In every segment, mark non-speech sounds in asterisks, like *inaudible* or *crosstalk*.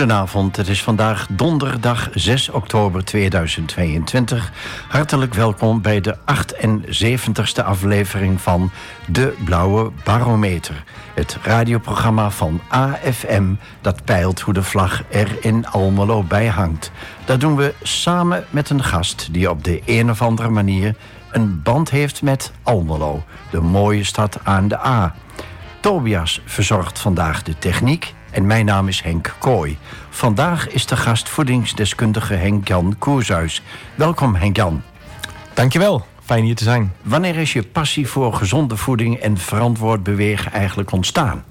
Goedenavond, het is vandaag donderdag 6 oktober 2022. Hartelijk welkom bij de 78ste aflevering van De Blauwe Barometer. Het radioprogramma van AFM dat peilt hoe de vlag er in Almelo bij hangt. Dat doen we samen met een gast die op de een of andere manier een band heeft met Almelo, de mooie stad aan de A. Tobias verzorgt vandaag de techniek en mijn naam is Henk Kooi. Vandaag is de gast voedingsdeskundige Henk-Jan Koershuis. Welkom Henk-Jan. Dankjewel, fijn hier te zijn. Wanneer is je passie voor gezonde voeding en verantwoord bewegen eigenlijk ontstaan?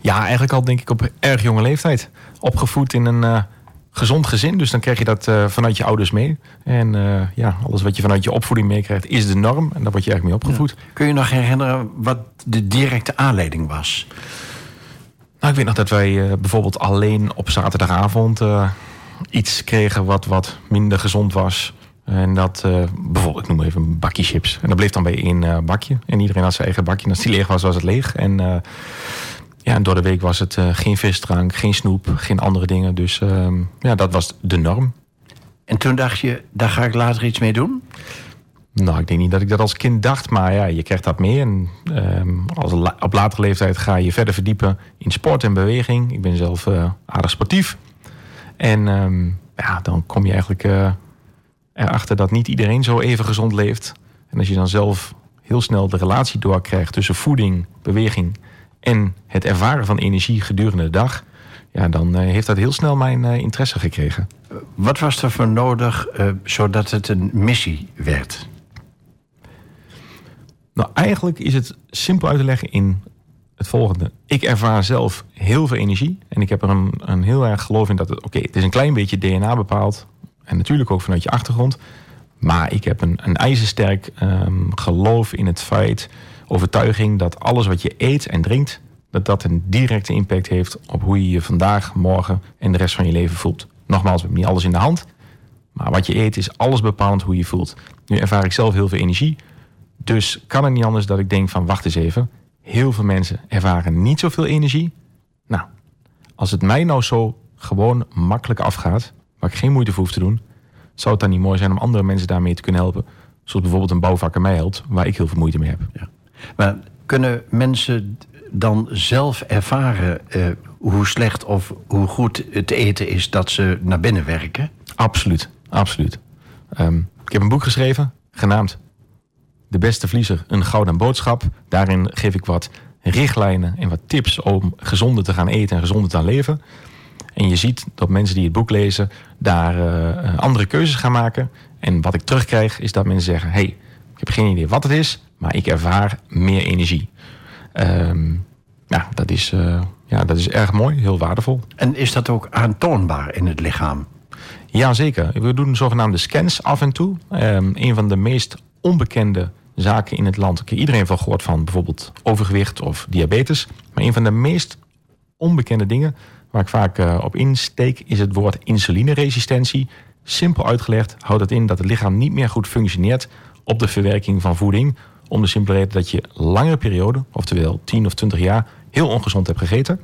Ja, eigenlijk al denk ik op erg jonge leeftijd. Opgevoed in een uh, gezond gezin, dus dan krijg je dat uh, vanuit je ouders mee. En uh, ja, alles wat je vanuit je opvoeding meekrijgt is de norm. En daar word je eigenlijk mee opgevoed. Ja. Kun je nog herinneren wat de directe aanleiding was? Nou, ik weet nog dat wij uh, bijvoorbeeld alleen op zaterdagavond uh, iets kregen wat wat minder gezond was. En dat, uh, bijvoorbeeld, ik noem even een bakje chips. En dat bleef dan bij één bakje. En iedereen had zijn eigen bakje. En als die leeg was, was het leeg. En ja, en door de week was het geen visdrank, geen snoep, geen andere dingen. Dus ehm, ja, dat was de norm. En toen dacht je, daar ga ik later iets mee doen? Nou, ik denk niet dat ik dat als kind dacht, maar ja, je krijgt dat mee. En um, als op latere leeftijd ga je verder verdiepen in sport en beweging. Ik ben zelf uh, aardig sportief. En um, ja, dan kom je eigenlijk uh, erachter dat niet iedereen zo even gezond leeft. En als je dan zelf heel snel de relatie doorkrijgt tussen voeding, beweging en het ervaren van energie gedurende de dag, ja, dan uh, heeft dat heel snel mijn interesse gekregen. Wat was er voor nodig zodat het een missie werd? Nou, eigenlijk is het simpel uit te leggen in het volgende. Ik ervaar zelf heel veel energie. En ik heb er een, een heel erg geloof in dat het... Oké, het is een klein beetje DNA bepaald. En natuurlijk ook vanuit je achtergrond. Maar ik heb een, een ijzersterk um, geloof in het feit... overtuiging dat alles wat je eet en drinkt... dat dat een directe impact heeft op hoe je je vandaag, morgen... en de rest van je leven voelt. Nogmaals, we hebben niet alles in de hand. Maar wat je eet is alles bepalend hoe je voelt. Nu ervaar ik zelf heel veel energie... Dus kan het niet anders dat ik denk van wacht eens even. Heel veel mensen ervaren niet zoveel energie. Nou, als het mij nou zo gewoon makkelijk afgaat, waar ik geen moeite voor hoef te doen, zou het dan niet mooi zijn om andere mensen daarmee te kunnen helpen. Zoals bijvoorbeeld een bouwvakker mij helpt, waar ik heel veel moeite mee heb. Ja. Maar kunnen mensen dan zelf ervaren uh, hoe slecht of hoe goed het eten is dat ze naar binnen werken? Absoluut, absoluut. Um, ik heb een boek geschreven, genaamd de beste vliezer, een gouden boodschap. Daarin geef ik wat richtlijnen en wat tips om gezonder te gaan eten en gezonder te gaan leven. En je ziet dat mensen die het boek lezen daar uh, andere keuzes gaan maken. En wat ik terugkrijg is dat mensen zeggen: hey, ik heb geen idee wat het is, maar ik ervaar meer energie. Um, ja, dat is, uh, ja, dat is erg mooi, heel waardevol. En is dat ook aantoonbaar in het lichaam? Jazeker. We doen zogenaamde scans af en toe. Um, een van de meest onbekende zaken in het land. Ik heb iedereen van gehoord van bijvoorbeeld overgewicht of diabetes. Maar een van de meest onbekende dingen waar ik vaak uh, op insteek is het woord insulineresistentie. Simpel uitgelegd houdt het in dat het lichaam niet meer goed functioneert op de verwerking van voeding. Om de simpele reden dat je langere periode, oftewel 10 of 20 jaar, heel ongezond hebt gegeten.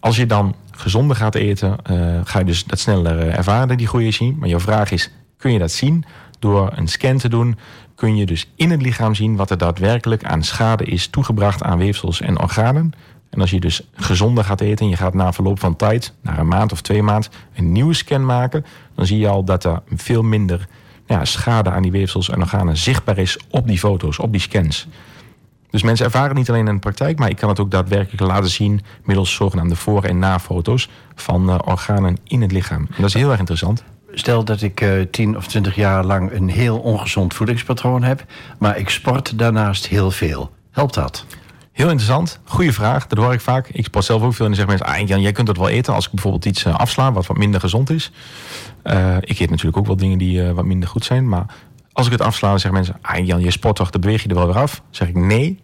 Als je dan gezonder gaat eten, uh, ga je dus dat sneller uh, ervaren, die goede zien. Maar jouw vraag is, kun je dat zien? Door een scan te doen, kun je dus in het lichaam zien wat er daadwerkelijk aan schade is toegebracht aan weefsels en organen. En als je dus gezonder gaat eten en je gaat na verloop van tijd, na een maand of twee maand, een nieuwe scan maken, dan zie je al dat er veel minder ja, schade aan die weefsels en organen zichtbaar is op die foto's, op die scans. Dus mensen ervaren niet alleen in de praktijk, maar ik kan het ook daadwerkelijk laten zien middels zogenaamde voor- en na-foto's van uh, organen in het lichaam. En dat is heel erg interessant. Stel dat ik uh, 10 of 20 jaar lang een heel ongezond voedingspatroon heb, maar ik sport daarnaast heel veel. Helpt dat? Heel interessant. Goeie vraag. Dat hoor ik vaak. Ik sport zelf ook veel en dan zeggen mensen... Ah, Jan, jij kunt dat wel eten als ik bijvoorbeeld iets uh, afsla... wat wat minder gezond is. Uh, ik eet natuurlijk ook wel dingen die wat minder goed zijn. Maar als ik het afsla, dan zeggen mensen... Ah, Jan, je sport toch, dan beweeg je er wel weer af. Zeg ik nee.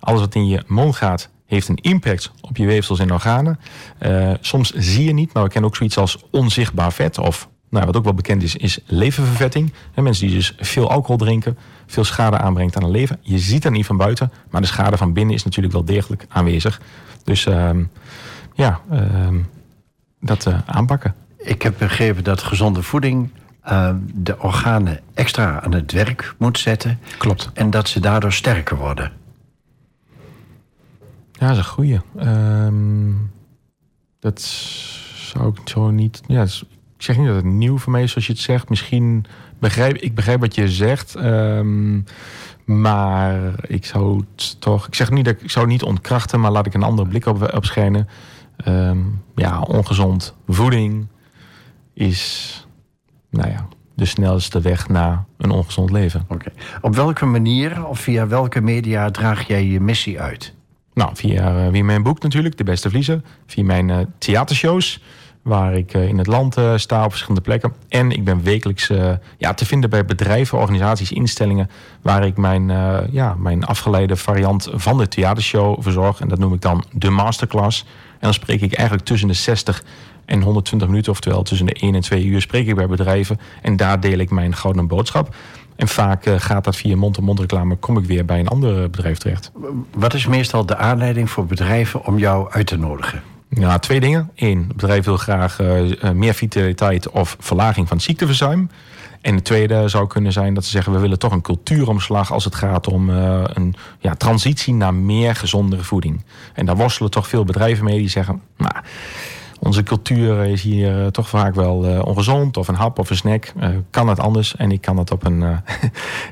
Alles wat in je mond gaat, heeft een impact op je weefsels en organen. soms zie je niet, maar we kennen ook zoiets als onzichtbaar vet... of nou, wat ook wel bekend is, is leververvetting. mensen die dus veel alcohol drinken, veel schade aanbrengt aan het leven. Je ziet dat niet van buiten, maar de schade van binnen is natuurlijk wel degelijk aanwezig. Dus uh, ja, uh, dat aanpakken. Ik heb begrepen dat gezonde voeding de organen extra aan het werk moet zetten. Klopt. En dat ze daardoor sterker worden. Ja, dat is een goeie. Ehm, dat zou ik zo niet... Ja, zeg niet dat het nieuw voor mij is zoals je het zegt. Misschien begrijp ik begrijp wat je zegt. Ehm, maar ik zou het toch... Ik zeg niet dat ik, zou niet ontkrachten, maar laat ik een andere blik op, op schijnen. Ehm, ja, ongezond voeding is... Nou ja, de snelste weg naar een ongezond leven. Oké. Op welke manier of via welke media draag jij je missie uit? Nou, via, uh, via mijn boek natuurlijk, De Beste Vliezer. Via mijn uh, theatershows, waar ik uh, in het land sta op verschillende plekken. En ik ben wekelijks ja, te vinden bij bedrijven, organisaties, instellingen... waar ik mijn, ja, mijn afgeleide variant van de theatershow verzorg. En dat noem ik dan de masterclass. En dan spreek ik eigenlijk tussen de 60 en 120 minuten... oftewel tussen de 1 en 2 uur spreek ik bij bedrijven. En daar deel ik mijn gouden boodschap... En vaak gaat dat via mond-to-mond reclame, kom ik weer bij een ander bedrijf terecht. Wat is meestal de aanleiding voor bedrijven om jou uit te nodigen? Ja, twee dingen. Eén, het bedrijf wil graag uh, meer vitaliteit of verlaging van ziekteverzuim. En het tweede zou kunnen zijn dat ze zeggen... we willen toch een cultuuromslag als het gaat om uh, een ja, transitie naar meer gezondere voeding. En daar worstelen toch veel bedrijven mee die zeggen... nou onze cultuur is hier eh, toch vaak wel uh, ongezond of een hap of een snack. Uh, kan het anders en ik kan het op een, *laughs*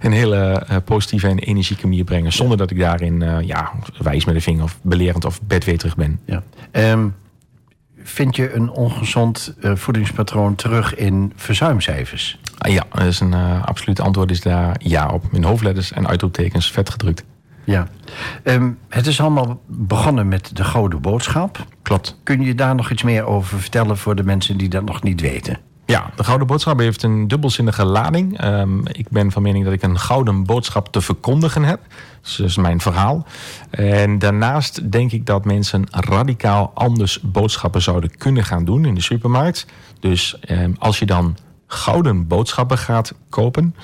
een hele positieve en energieke manier brengen. Zonder dat ik daarin ja, wijs met de vinger of belerend of bedweterig ben. Ja. Um, vind je een ongezond voedingspatroon terug in verzuimcijfers? Ah, ja, dat is een absoluut antwoord is daar ja op. In hoofdletters en uitroeptekens vet gedrukt. Ja, um, het is allemaal begonnen met de Gouden Boodschap. Klopt. Kun je daar nog iets meer over vertellen voor de mensen die dat nog niet weten? Ja, de Gouden Boodschap heeft een dubbelzinnige lading. Um, ik ben van mening dat ik een gouden boodschap te verkondigen heb. Dus dat is mijn verhaal. En daarnaast denk ik dat mensen radicaal anders boodschappen zouden kunnen gaan doen in de supermarkt. Dus um, als je dan gouden boodschappen gaat kopen,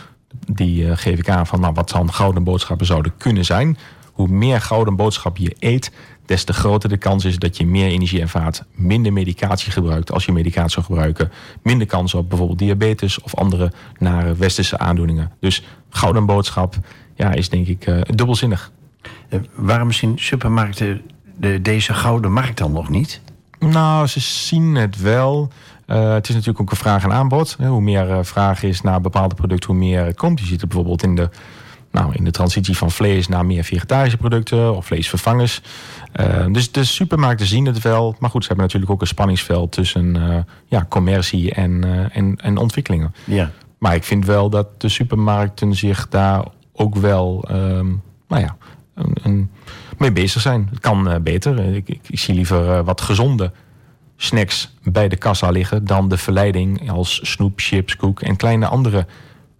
die uh, geef ik aan van nou, wat dan gouden boodschappen zouden kunnen zijn. Hoe meer gouden boodschappen je eet, des te groter de kans is dat je meer energie ervaart, minder medicatie gebruikt als je medicatie zou gebruiken, minder kans op bijvoorbeeld diabetes of andere nare westerse aandoeningen. Dus gouden boodschap ja, is denk ik uh, dubbelzinnig. Uh, waarom zien supermarkten de, deze gouden markt dan nog niet? Nou, ze zien het wel. Uh, het is natuurlijk ook een vraag en aanbod. Hoe meer uh, vraag is naar bepaalde producten, hoe meer het komt. Je ziet het bijvoorbeeld in de, nou, in de transitie van vlees naar meer vegetarische producten of vleesvervangers. Uh, dus de supermarkten zien het wel. Maar goed, ze hebben natuurlijk ook een spanningsveld tussen ja, commercie en, en, en ontwikkelingen. Ja. Maar ik vind wel dat de supermarkten zich daar ook wel um, nou ja, een, een, mee bezig zijn. Het kan beter. Ik, ik, ik, zie liever wat gezonde snacks bij de kassa liggen dan de verleiding als snoep, chips, koek en kleine andere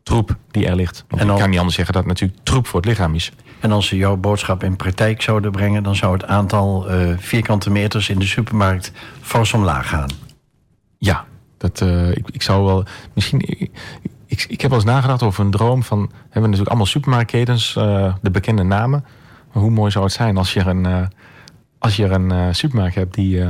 troep die er ligt. Want en ik kan niet anders zeggen dat het natuurlijk troep voor het lichaam is. En als ze jouw boodschap in praktijk zouden brengen, dan zou het aantal uh, vierkante meters in de supermarkt fors omlaag gaan. Ja, dat, uh, ik, ik, zou wel. Misschien. Ik, ik, ik, heb wel eens nagedacht over een droom van. We hebben natuurlijk allemaal supermarktketens, uh, de bekende namen. Maar hoe mooi zou het zijn als je een, als je een supermarkt hebt die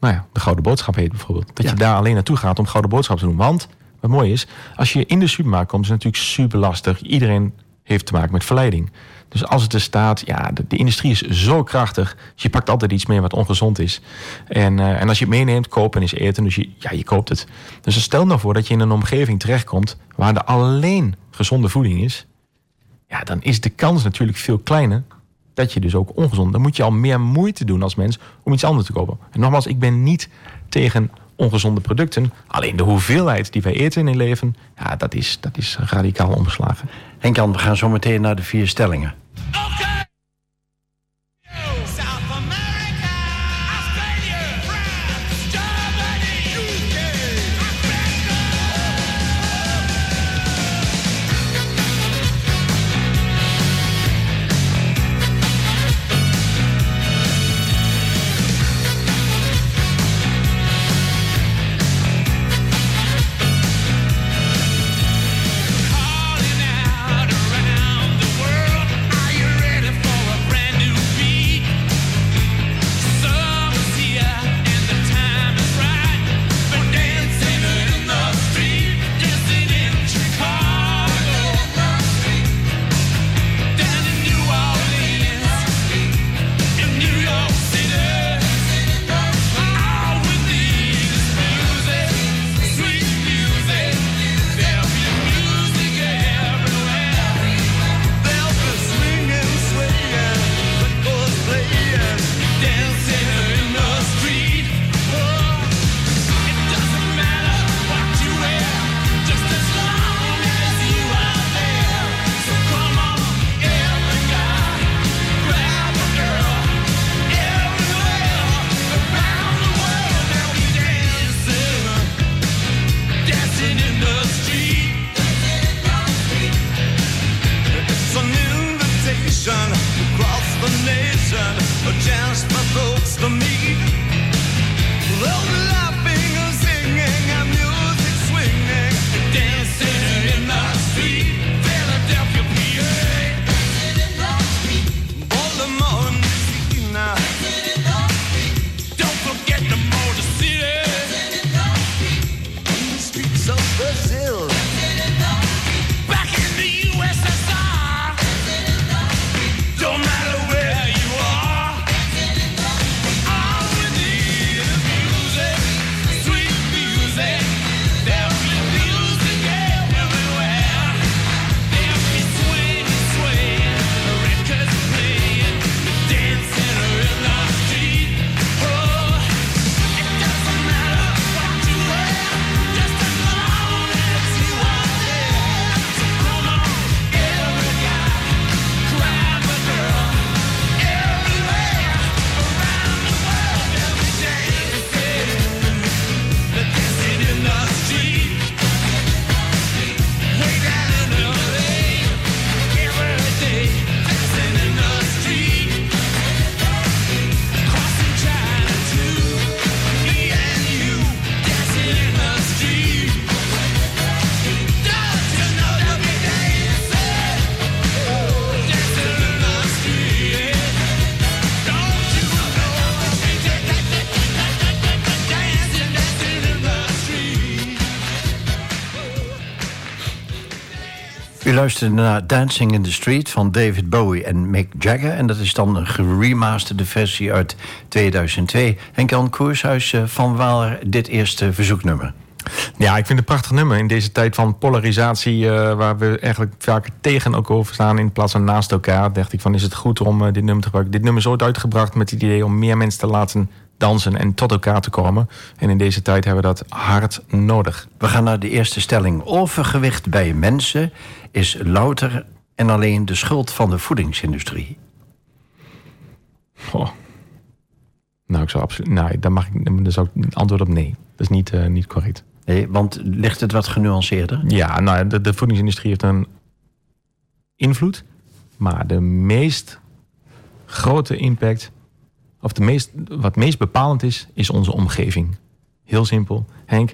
nou ja, de Gouden Boodschap heet bijvoorbeeld. Dat Ja. je daar alleen naartoe gaat om Gouden Boodschap te doen. Want, wat mooi is, als je in de supermarkt komt, is het natuurlijk super lastig. Iedereen heeft te maken met verleiding. Dus als het er staat, ja, de, de industrie is zo krachtig. Dus je pakt altijd iets mee wat ongezond is. En, eh, en als je het meeneemt, kopen is eten. Dus je, ja, je koopt het. Dus stel nou voor dat je in een omgeving terechtkomt waar er alleen gezonde voeding is. Ja, dan is de kans natuurlijk veel kleiner dat je dus ook ongezond... dan moet je al meer moeite doen als mens om iets anders te kopen. En nogmaals, ik ben niet tegen ongezonde producten. Alleen de hoeveelheid die wij eten in een leven... ja, dat is, dat is radicaal omgeslagen. Henk-Jan, we gaan zo meteen naar de vier stellingen. dancing. Luisterde naar Dancing in the Street van David Bowie en Mick Jagger. En dat is dan een geremasterde versie uit 2002. En Jan Koershuis, eh, van waar dit eerste verzoeknummer? Ja, ik vind het een prachtig nummer in deze tijd van polarisatie, eh, waar we eigenlijk vaak tegen elkaar over staan in plaats van naast elkaar. Dacht ik van, is het goed om eh, dit nummer te gebruiken? Dit nummer is ooit uitgebracht met het idee om meer mensen te laten dansen en tot elkaar te komen. En in deze tijd hebben we dat hard nodig. We gaan naar de eerste stelling. Overgewicht bij mensen is louter en alleen de schuld van de voedingsindustrie. Goh. Nou, ik zou absoluut. Nee, dan mag ik. Dan zou ik antwoord op nee. Dat is niet, eh, niet correct. Nee, want ligt het wat genuanceerder? Ja, nou, de, de voedingsindustrie heeft een invloed. Maar de meest grote impact, of de meest, wat meest bepalend is, is onze omgeving. Heel simpel. Henk,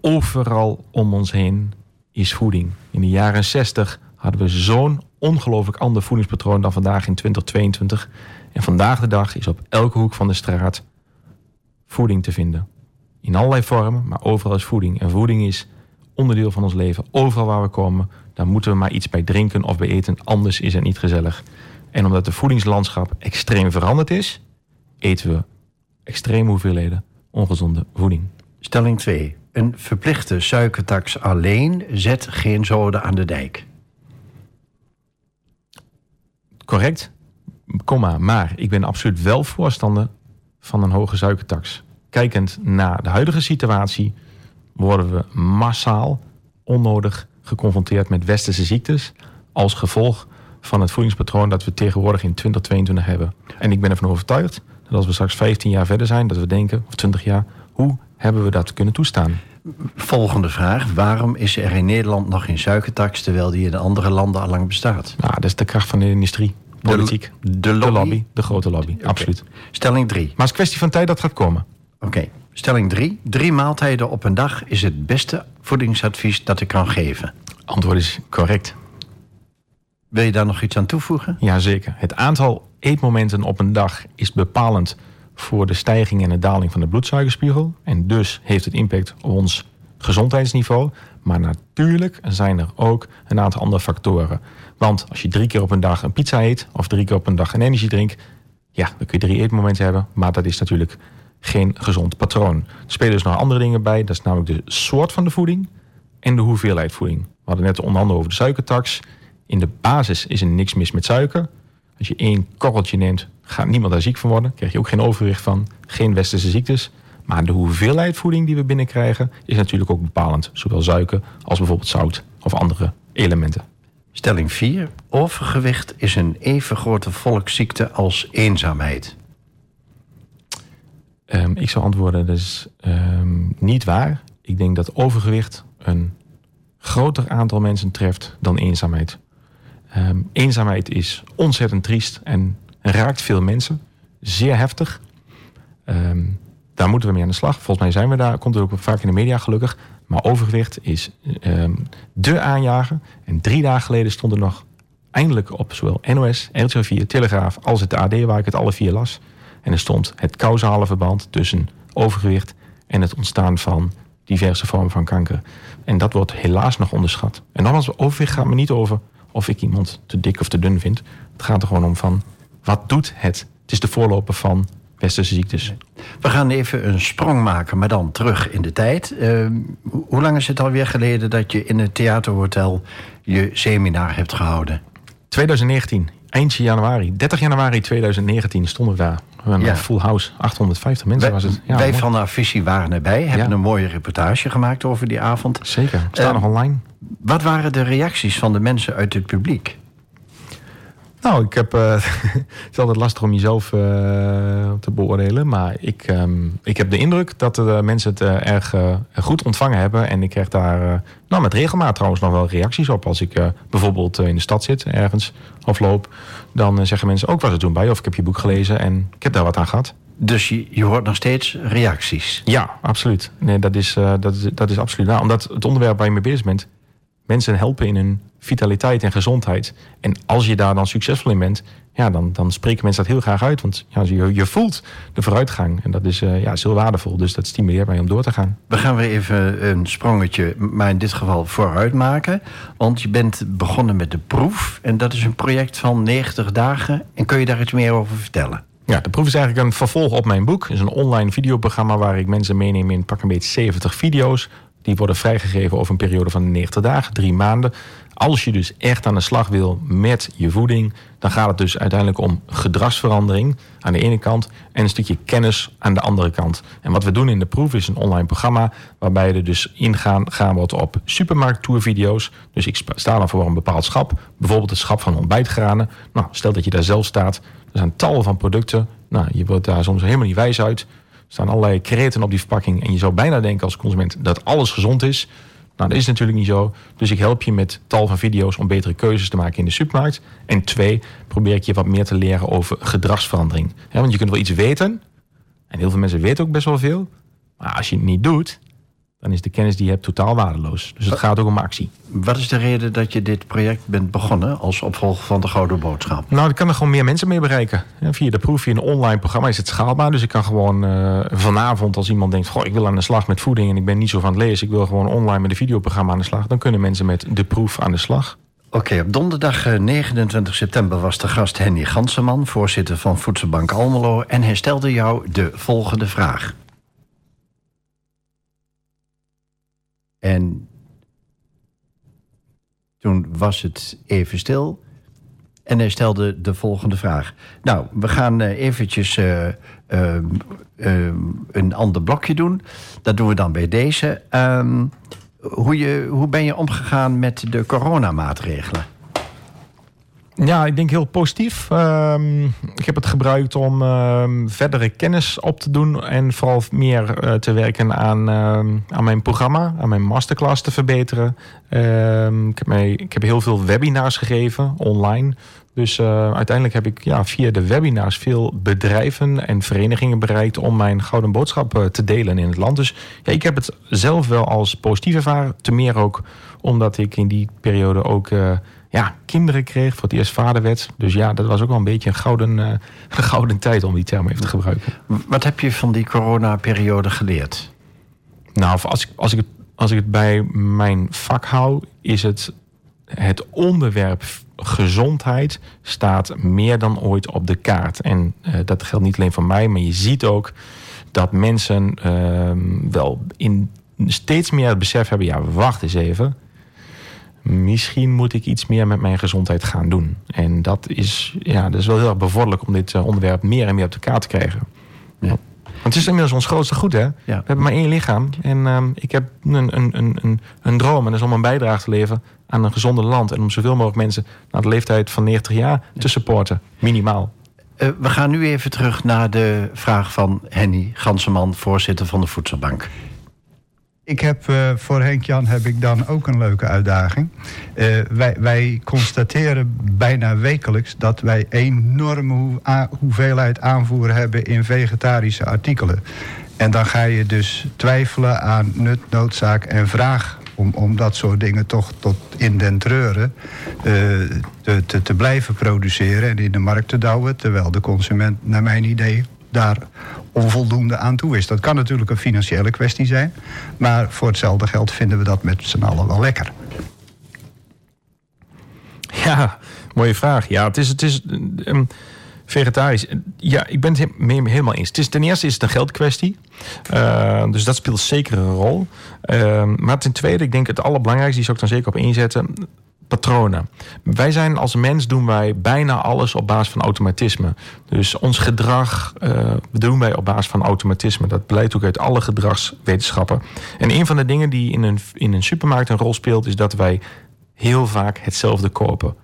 overal om ons heen is voeding. In de jaren 60 hadden we zo'n ongelooflijk ander voedingspatroon dan vandaag in 2022. En vandaag de dag is op elke hoek van de straat voeding te vinden. In allerlei vormen, maar overal is voeding. En voeding is onderdeel van ons leven. Overal waar we komen, daar moeten we maar iets bij drinken of bij eten. Anders is het niet gezellig. En omdat het voedingslandschap extreem veranderd is, eten we extreme hoeveelheden ongezonde voeding. Stelling 2. Een verplichte suikertax alleen zet geen zoden aan de dijk. Correct, komma, maar ik ben absoluut wel voorstander van een hoge suikertax. Kijkend naar de huidige situatie worden we massaal onnodig geconfronteerd met westerse ziektes als gevolg van het voedingspatroon dat we tegenwoordig in 2022 hebben. En ik ben ervan overtuigd dat als we straks 15 jaar verder zijn, dat we denken, of 20 jaar, hoe hebben we dat kunnen toestaan? Volgende vraag. Waarom is er in Nederland nog geen suikertax... terwijl die in andere landen al lang bestaat? Nou, dat is de kracht van de industrie, politiek, De, de lobby? lobby, de grote lobby, absoluut. Stelling 3. Maar het is kwestie van tijd dat gaat komen. Oké. Stelling 3. Drie maaltijden op een dag is het beste voedingsadvies dat ik kan geven. Antwoord is correct. Wil je daar nog iets aan toevoegen? Jazeker. Het aantal eetmomenten op een dag is bepalend voor de stijging en de daling van de bloedsuikerspiegel. En dus heeft het impact op ons gezondheidsniveau. Maar natuurlijk zijn er ook een aantal andere factoren. Want als je drie keer op een dag een pizza eet of drie keer op een dag een energiedrink, ja, dan kun je drie eetmomenten hebben. Maar dat is natuurlijk geen gezond patroon. Er spelen dus nog andere dingen bij. Dat is namelijk de soort van de voeding en de hoeveelheid voeding. We hadden net onder andere over de suikertax. In de basis is er niks mis met suiker. Als je één korreltje neemt, gaat niemand daar ziek van worden. Krijg je ook geen overwicht van, geen westerse ziektes. Maar de hoeveelheid voeding die we binnenkrijgen is natuurlijk ook bepalend. Zowel suiker als bijvoorbeeld zout of andere elementen. Stelling 4. Overgewicht is een even grote volksziekte als eenzaamheid. Ehm, ik zou antwoorden, dat is ehm, niet waar. Ik denk dat overgewicht een groter aantal mensen treft dan eenzaamheid. Ehm, eenzaamheid is ontzettend triest en raakt veel mensen. Zeer heftig. Ehm, daar moeten we mee aan de slag. Volgens mij zijn we daar. Komt het ook vaak in de media gelukkig. Maar overgewicht is ehm de aanjager. En drie dagen geleden stond er nog eindelijk op zowel NOS, RTL 4, Telegraaf als het AD, waar ik het alle vier las. En er stond het causale verband tussen overgewicht en het ontstaan van diverse vormen van kanker. En dat wordt helaas nog onderschat. En nogmaals, overgewicht gaat me niet over of ik iemand te dik of te dun vind. Het gaat er gewoon om van, wat doet het? Het is de voorloper van westerse ziektes. We gaan even een sprong maken, maar dan terug in de tijd. Ehm, ho- hoe lang is het alweer geleden dat je in het theaterhotel je seminar hebt gehouden? 2019, eindje januari, 30 januari 2019 stonden we daar. Een Ja. full house, 850 mensen Wij, was het. Ja, wij mooi. van Affici waren erbij, hebben Ja. een mooie reportage gemaakt over die avond. Zeker, staan Eh, nog online. Wat waren de reacties van de mensen uit het publiek? Nou, ik heb, eh, *laughs* het is altijd lastig om jezelf eh, te beoordelen. Maar ik, ehm, ik heb de indruk dat de mensen het eh, erg goed ontvangen hebben. En ik krijg daar nou, met regelmaat trouwens nog wel reacties op. Als ik bijvoorbeeld in de stad zit ergens of loop. Dan zeggen mensen ook was het toen bij. Of ik heb je boek gelezen en ik heb daar wat aan gehad. Dus je, je hoort nog steeds reacties. Ja, absoluut. Nee, dat is, dat is, dat is absoluut waar. Omdat het onderwerp waar je mee bezig bent... mensen helpen in hun vitaliteit en gezondheid. En als je daar dan succesvol in bent... Ja, dan, dan spreken mensen dat heel graag uit. Want ja, je, je voelt de vooruitgang. En dat is, eh, ja, is heel waardevol. Dus dat stimuleert mij om door te gaan. We gaan weer even een sprongetje, maar in dit geval vooruit maken. Want je bent begonnen met de proef. En dat is een project van 90 dagen. En kun je daar iets meer over vertellen? Ja, de proef is eigenlijk een vervolg op mijn boek. Het is een online videoprogramma waar ik mensen meeneem in pak een beetje 70 video's. Die worden vrijgegeven over een periode van 90 dagen, drie maanden. Als je dus echt aan de slag wil met je voeding, dan gaat het dus uiteindelijk om gedragsverandering aan de ene kant en een stukje kennis aan de andere kant. En wat we doen in de proef is een online programma waarbij er dus ingaan gaan wordt op supermarkttourvideo's. Dus ik sta dan voor een bepaald schap, bijvoorbeeld het schap van ontbijtgranen. Nou, stel dat je daar zelf staat, er zijn tallen van producten. Nou, je wordt daar soms helemaal niet wijs uit. Er staan allerlei kreten op die verpakking. En je zou bijna denken als consument dat alles gezond is. Nou, dat is natuurlijk niet zo. Dus ik help je met tal van video's om betere keuzes te maken in de supermarkt. En twee, probeer ik je wat meer te leren over gedragsverandering. Hè, want je kunt wel iets weten. En heel veel mensen weten ook best wel veel. Maar als je het niet doet, dan is de kennis die je hebt totaal waardeloos. Dus het gaat ook om actie. Wat is de reden dat je dit project bent begonnen als opvolger van de Gouden Boodschap? Nou, ik kan er gewoon meer mensen mee bereiken. Via de proef, via een online programma is het schaalbaar. Dus ik kan gewoon eh, vanavond, als iemand denkt... Goh, ik wil aan de slag met voeding en ik ben niet zo van het lezen... ik wil gewoon online met een videoprogramma aan de slag... dan kunnen mensen met de proef aan de slag. Oké, op donderdag eh, 29 september was de gast Henny Ganseman, voorzitter van Voedselbank Almelo. En hij stelde jou de volgende vraag. En toen was het even stil. En hij stelde de volgende vraag. Nou, we gaan eh, eventjes eh, ehm, een ander blokje doen. Dat doen we dan bij deze. Ehm, hoe, je, hoe ben je omgegaan met de coronamaatregelen? Ja, ik denk heel positief. Ehm, ik heb het gebruikt om ehm, verdere kennis op te doen... en vooral meer eh, te werken aan, ehm, aan mijn programma, aan mijn masterclass te verbeteren. Ik, heb ik heb heel veel webinars gegeven, online... Dus eh, uiteindelijk heb ik ja, via de webinars veel bedrijven en verenigingen bereikt om mijn gouden boodschap eh, te delen in het land. Dus ja, ik heb het zelf wel als positief ervaren. Te meer ook omdat ik in die periode ook ja, kinderen kreeg, voor het eerst vader werd. Dus ja, dat was ook wel een beetje een gouden, eh, een gouden tijd om die term even te gebruiken. Wat heb je van die coronaperiode geleerd? Nou, als ik, als, ik het, als ik het bij mijn vak hou, is het het onderwerp gezondheid staat meer dan ooit op de kaart. En eh, dat geldt niet alleen voor mij, maar je ziet ook dat mensen ehm, wel in steeds meer het besef hebben: ja, wacht eens even. Misschien moet ik iets meer met mijn gezondheid gaan doen. En dat is, ja, dat is wel heel erg bevorderlijk om dit eh, onderwerp meer en meer op de kaart te krijgen. Ja. Want het is inmiddels ons grootste goed, hè? We hebben maar één lichaam. En ehm, ik heb een, een, een, een, een droom. En dat is om een bijdrage te leveren aan een gezonder land. En om zoveel mogelijk mensen na de leeftijd van 90 jaar te supporten. Minimaal. Eh, we gaan nu even terug naar de vraag van Henny Ganseman, voorzitter van de Voedselbank. Ik heb eh, voor Henk-Jan heb ik dan ook een leuke uitdaging. Eh, wij, wij constateren bijna wekelijks dat wij enorme hoeveelheid aanvoer hebben in vegetarische artikelen. En dan ga je dus twijfelen aan nut, noodzaak en vraag om, om dat soort dingen toch tot in den treuren eh, te, te, te blijven produceren en in de markt te douwen, terwijl de consument, naar mijn idee, daar onvoldoende aan toe is. Dat kan natuurlijk een financiële kwestie zijn, maar voor hetzelfde geld vinden we dat met z'n allen wel lekker. Ja, mooie vraag. Ja, het is, het is ehm, vegetarisch. Ja, ik ben het helemaal eens. Het is, ten eerste is het een geldkwestie. Eh, dus dat speelt zeker een rol. Ehm, maar ten tweede, ik denk het allerbelangrijkste, die zou ik dan zeker op inzetten. Patronen. Wij zijn als mens doen wij bijna alles op basis van automatisme. Dus ons gedrag eh, doen wij op basis van automatisme. Dat blijkt ook uit alle gedragswetenschappen. En een van de dingen die in een, in een supermarkt een rol speelt, is dat wij heel vaak hetzelfde kopen.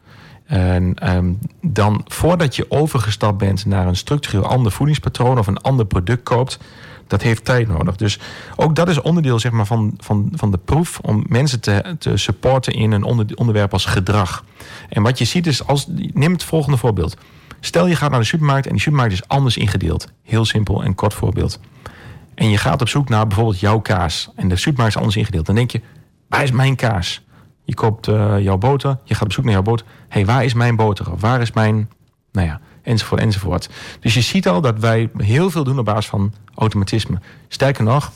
En ehm, dan voordat je overgestapt bent naar een structureel ander voedingspatroon of een ander product koopt, dat heeft tijd nodig. Dus ook dat is onderdeel zeg maar, van, van, van de proef om mensen te, te supporten in een onder, onderwerp als gedrag. En wat je ziet is, als, neem het volgende voorbeeld. Stel je gaat naar de supermarkt en die supermarkt is anders ingedeeld. Heel simpel en kort voorbeeld. En je gaat op zoek naar bijvoorbeeld jouw kaas. En de supermarkt is anders ingedeeld. Dan denk je, waar is mijn kaas? Je koopt eh, jouw boter. Je gaat op zoek naar jouw boter. Hé, hey, waar is mijn boter? Of waar is mijn... Nou ja, enzovoort, enzovoort. Dus je ziet al dat wij heel veel doen op basis van automatisme. Sterker nog,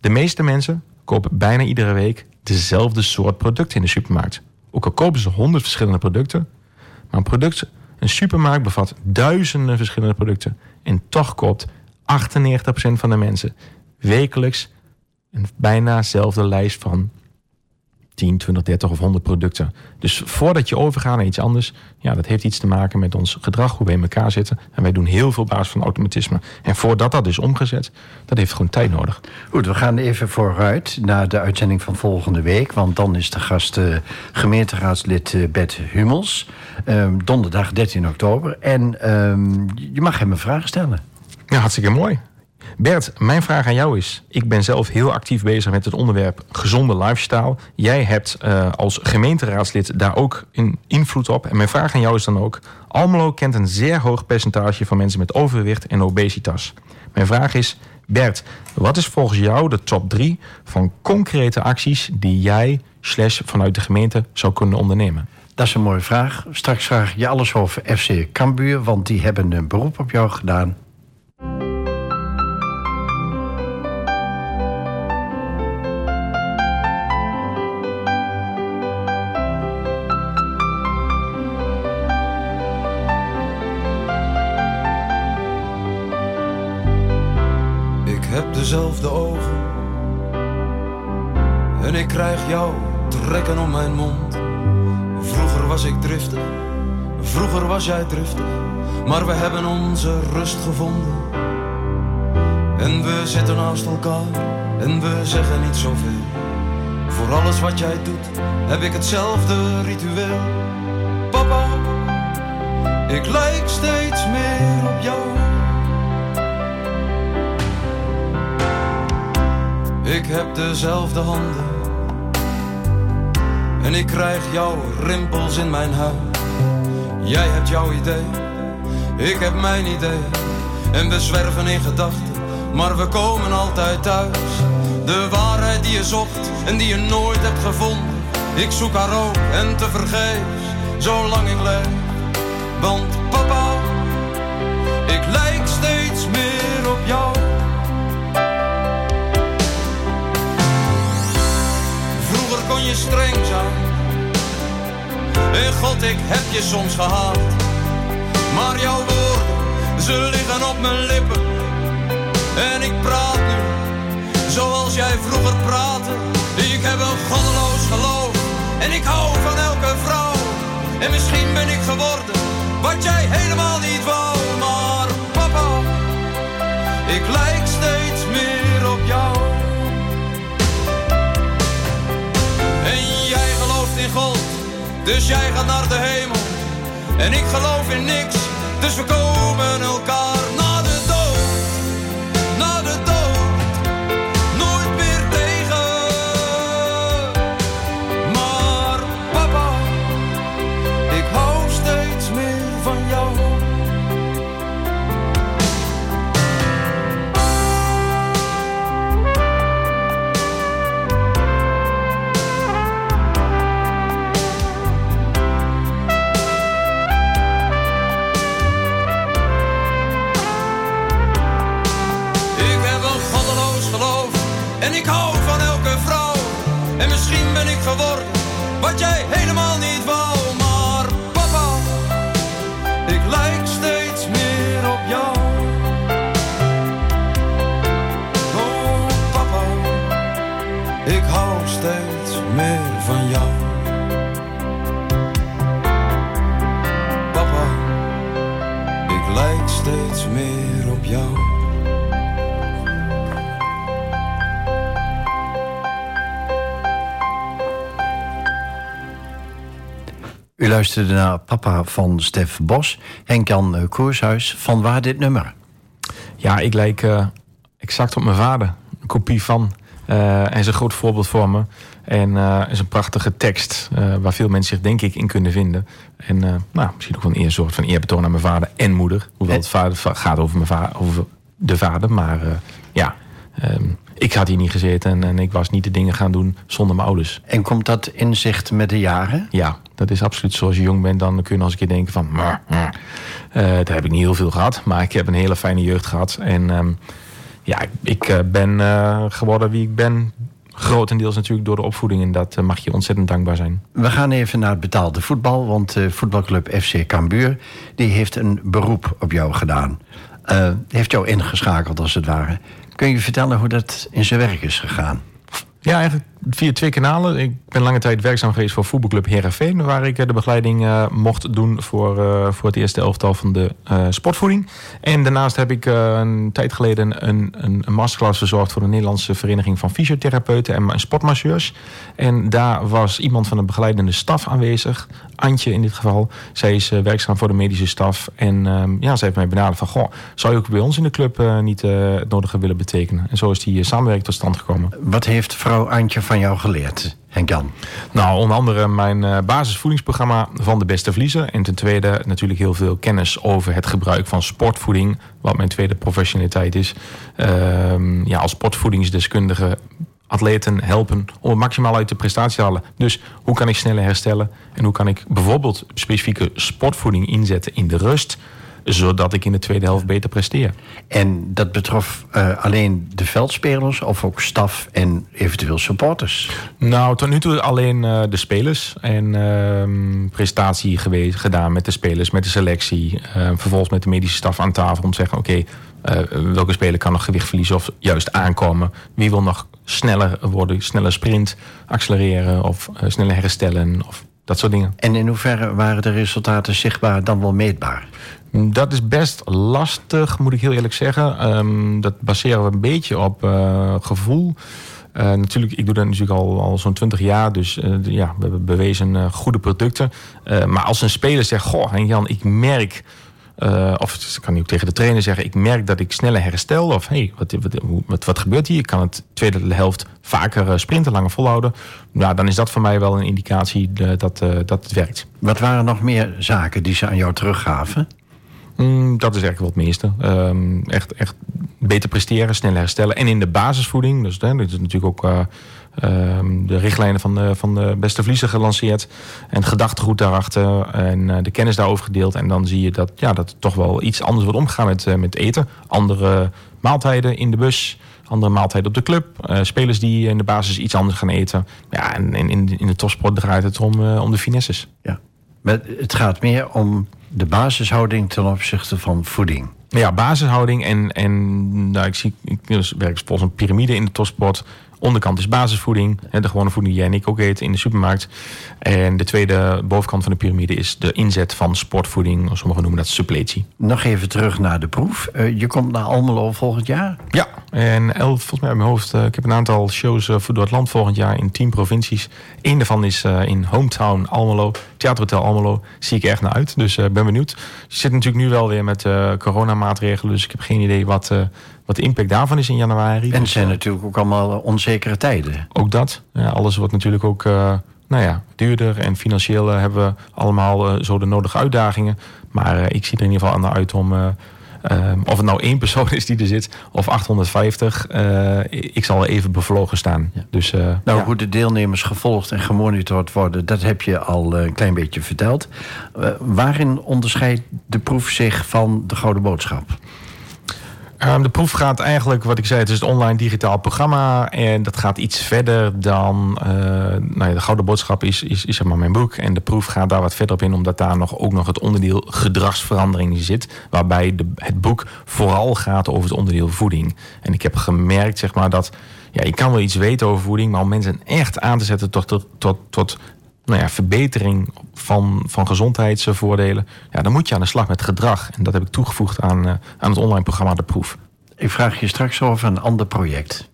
de meeste mensen kopen bijna iedere week dezelfde soort producten in de supermarkt. Ook al kopen ze honderd verschillende producten. Maar een product, een supermarkt bevat duizenden verschillende producten. En toch koopt 98% van de mensen wekelijks een bijna dezelfde lijst van 10, 20, 30 of 100 producten. Dus voordat je overgaat naar iets anders, ja, dat heeft iets te maken met ons gedrag, hoe wij in elkaar zitten. En wij doen heel veel basis van automatisme. En voordat dat is omgezet, dat heeft gewoon tijd nodig. Goed, we gaan even vooruit naar de uitzending van volgende week. Want dan is de gast eh, gemeenteraadslid eh, Bert Hummels. Ehm, donderdag 13 oktober. En ehm, je mag hem een vraag stellen. Ja, hartstikke mooi. Bert, mijn vraag aan jou is: ik ben zelf heel actief bezig met het onderwerp gezonde lifestyle. Jij hebt eh, als gemeenteraadslid daar ook een invloed op. En mijn vraag aan jou is dan ook: Almelo kent een zeer hoog percentage van mensen met overgewicht en obesitas. Mijn vraag is: Bert, wat is volgens jou de top 3 van concrete acties die jij slash vanuit de gemeente zou kunnen ondernemen? Dat is een mooie vraag. Straks vraag je alles over FC Cambuur, want die hebben een beroep op jou gedaan. Krijg jou trekken om mijn mond. Vroeger was ik driftig, vroeger was jij driftig, maar we hebben onze rust gevonden. En we zitten naast elkaar en we zeggen niet zoveel. Voor alles wat jij doet heb ik hetzelfde ritueel. Papa, ik lijk steeds meer op jou. Ik heb dezelfde handen. En ik krijg jouw rimpels in mijn huid. Jij hebt jouw idee, ik heb mijn idee. En we zwerven in gedachten, maar we komen altijd thuis. De waarheid die je zocht en die je nooit hebt gevonden. Ik zoek haar ook en te vergeefs, zolang ik leef. Ik heb je soms gehaat. Maar jouw woorden, ze liggen op mijn lippen. En ik praat nu, zoals jij vroeger praatte. Ik heb een goddeloos geloof. En ik hou van elke vrouw. En misschien ben ik geworden, wat jij helemaal niet dus jij gaat naar de hemel. En ik geloof in niks, dus we komen elkaar op jou. U luisterde naar papa van Stef Bos, Henk-Jan eh, Koershuis. Van waar dit nummer? Ja, ik lijk eh, exact op mijn vader. Een kopie van. Eh, en is een groot voorbeeld voor me. En eh, is een prachtige tekst eh, waar veel mensen zich denk ik in kunnen vinden. En eh, nou, misschien ook wel een eer soort van eerbetoon aan mijn vader en moeder. Hoewel het vader, va- gaat over, mijn va over de vader. Maar eh, ja, ehm, ik had hier niet gezeten en, en ik was niet de dingen gaan doen zonder mijn ouders. En komt dat inzicht met de jaren? Ja, dat is absoluut zo. Als je jong bent, dan kun je nog eens een keer denken van... "Maar, maar." Eh, daar heb ik niet heel veel gehad. Maar ik heb een hele fijne jeugd gehad. En ehm, ja, ik, eh, ben eh, geworden wie ik ben. Grotendeels natuurlijk door de opvoeding. En dat eh, mag je ontzettend dankbaar zijn. We gaan even naar het betaalde voetbal, want eh, voetbalclub FC Cambuur die heeft een beroep op jou gedaan. Heeft jou ingeschakeld als het ware. Kun je vertellen hoe dat in zijn werk is gegaan? Ja, eigenlijk via twee kanalen. Ik ben lange tijd werkzaam geweest voor voetbalclub Herenveen, waar ik eh, de begeleiding eh, mocht doen voor, eh, voor het eerste elftal van de sportvoeding. En daarnaast heb ik een tijd geleden een, een, masterclass verzorgd voor de Nederlandse Vereniging van Fysiotherapeuten en Sportmasseurs. En daar was iemand van de begeleidende staf aanwezig, Antje in dit geval. Zij is werkzaam voor de medische staf. En ehm, ja, zij heeft mij benaderd van, goh, zou je ook bij ons in de club niet het nodige willen betekenen? En zo is die samenwerking tot stand gekomen. Wat heeft vrouw Antje van jou geleerd, Henk-Jan? Nou, onder andere mijn eh, basisvoedingsprogramma van de beste vliezer. En ten tweede natuurlijk heel veel kennis over het gebruik van sportvoeding. Wat mijn tweede professionaliteit is. Ehm, ja, als sportvoedingsdeskundige atleten helpen om het maximaal uit de prestatie te halen. Dus hoe kan ik sneller herstellen? En hoe kan ik bijvoorbeeld specifieke sportvoeding inzetten in de rust? Zodat ik in de tweede helft beter presteer. En dat betrof eh, alleen de veldspelers of ook staf en eventueel supporters? Nou, tot nu toe alleen eh, de spelers. En ehm, prestatie geweest, gedaan met de spelers, met de selectie. Eh, vervolgens met de medische staf aan tafel om te zeggen... oké, eh, welke speler kan nog gewicht verliezen of juist aankomen? Wie wil nog sneller worden, sneller sprint, accelereren of sneller herstellen of dat soort dingen. En in hoeverre waren de resultaten zichtbaar dan wel meetbaar? Dat is best lastig, moet ik heel eerlijk zeggen. Ehm, dat baseren we een beetje op eh, gevoel. Eh, natuurlijk, ik doe dat natuurlijk al, al zo'n 20 jaar. Dus eh, ja, we hebben bewezen goede producten. Maar als een speler zegt: Goh, Jan, ik merk. Eh, of dat kan ook tegen de trainer zeggen: Ik merk dat ik sneller herstel. Of hey, wat, wat, wat, wat gebeurt hier? Ik kan het tweede helft vaker eh, sprinten, langer volhouden. Nou, dan is dat voor mij wel een indicatie dat, eh, dat het werkt. Wat waren nog meer zaken die ze aan jou teruggaven? Mm, dat is eigenlijk wel het meeste. Ehm, echt, echt beter presteren, sneller herstellen. En in de basisvoeding, dus hè, dit is natuurlijk ook de richtlijnen van de, van de beste vliezer gelanceerd. En gedachtegoed daarachter en eh, de kennis daarover gedeeld. En dan zie je dat, ja, dat er toch wel iets anders wordt omgegaan met, eh, met eten. Andere maaltijden in de bus. Andere maaltijden op de club. eh, spelers die in de basis iets anders gaan eten. Ja, en in, in, in de topsport draait het om, om de finesses. Ja. Maar het gaat meer om de basishouding ten opzichte van voeding. Ja, basishouding. En, en nou, ik, zie, ik dus werk volgens een piramide in de topsport. Onderkant is basisvoeding. De gewone voeding die jij en ik ook eten in de supermarkt. En de tweede bovenkant van de piramide is de inzet van sportvoeding. Sommigen noemen dat suppletie. Nog even terug naar de proef. Eh, je komt naar Almelo volgend jaar. Ja, en elf, volgens mij uit mijn hoofd. eh, ik heb een aantal shows eh, voor door het land volgend jaar in tien provincies. Eén daarvan is in Hometown Almelo. Theaterhotel Almelo. Zie ik erg naar uit. Dus ben benieuwd. Je zit natuurlijk nu wel weer met coronamaatregelen. Dus ik heb geen idee wat, wat de impact daarvan is in januari. En het Dus, zijn eh, natuurlijk ook allemaal eh, onzekere tijden. ook dat. Ja, alles wordt natuurlijk ook eh, nou ja, duurder. En financieel hebben we allemaal zo de nodige uitdagingen. Maar ik zie er in ieder geval aan uit om... eh, eh, of het nou één persoon is die er zit of 850. eh, ik zal even bevlogen staan. Dus, Nou, ja. hoe de deelnemers gevolgd en gemonitord worden, dat heb je al een klein beetje verteld. Waarin onderscheidt de proef zich van de Gouden Boodschap? Ehm, de proef gaat eigenlijk, wat ik zei, het is het online digitaal programma. En dat gaat iets verder dan. eh, nou ja, de Gouden Boodschap is, is, is zeg maar mijn boek. En de proef gaat daar wat verder op in, omdat daar nog, ook nog het onderdeel gedragsverandering zit. Waarbij de, het boek vooral gaat over het onderdeel voeding. En ik heb gemerkt, zeg maar, dat. Ja, je kan wel iets weten over voeding, maar om mensen echt aan te zetten tot, tot, tot nou ja, verbetering van, van gezondheidsvoordelen. Ja, dan moet je aan de slag met gedrag. En dat heb ik toegevoegd aan, eh, aan het online programma De Proef. Ik vraag je straks over een ander project.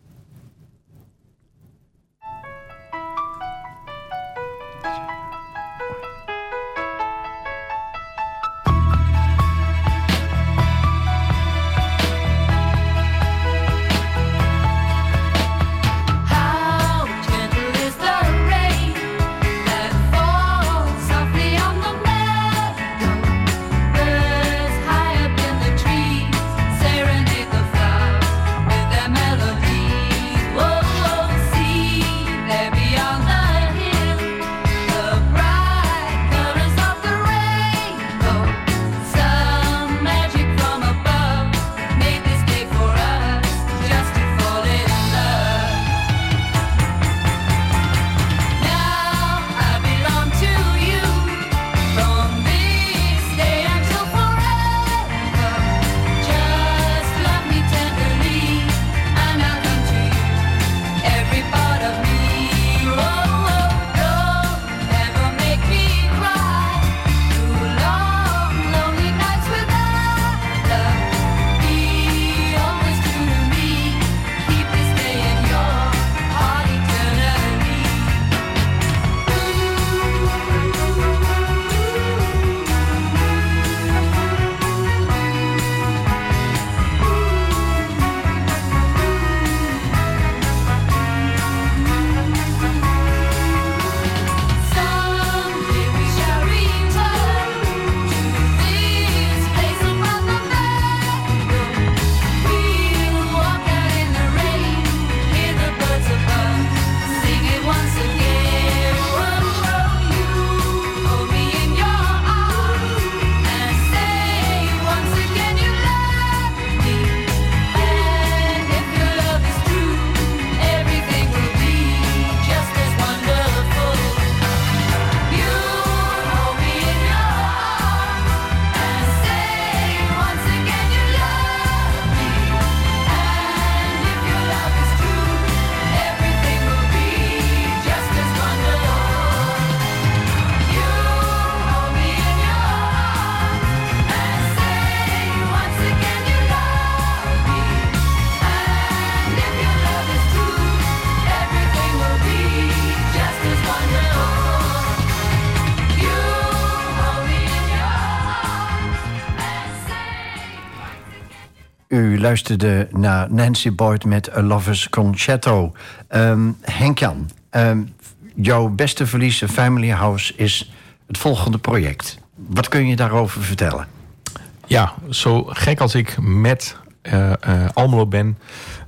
U luisterde naar Nancy Boyd met A Lover's Concerto. Ehm Henk-Jan, ehm, jouw beste verlies, Family House, is het volgende project. Wat kun je daarover vertellen? Ja, zo gek als ik met eh, eh, Almelo ben,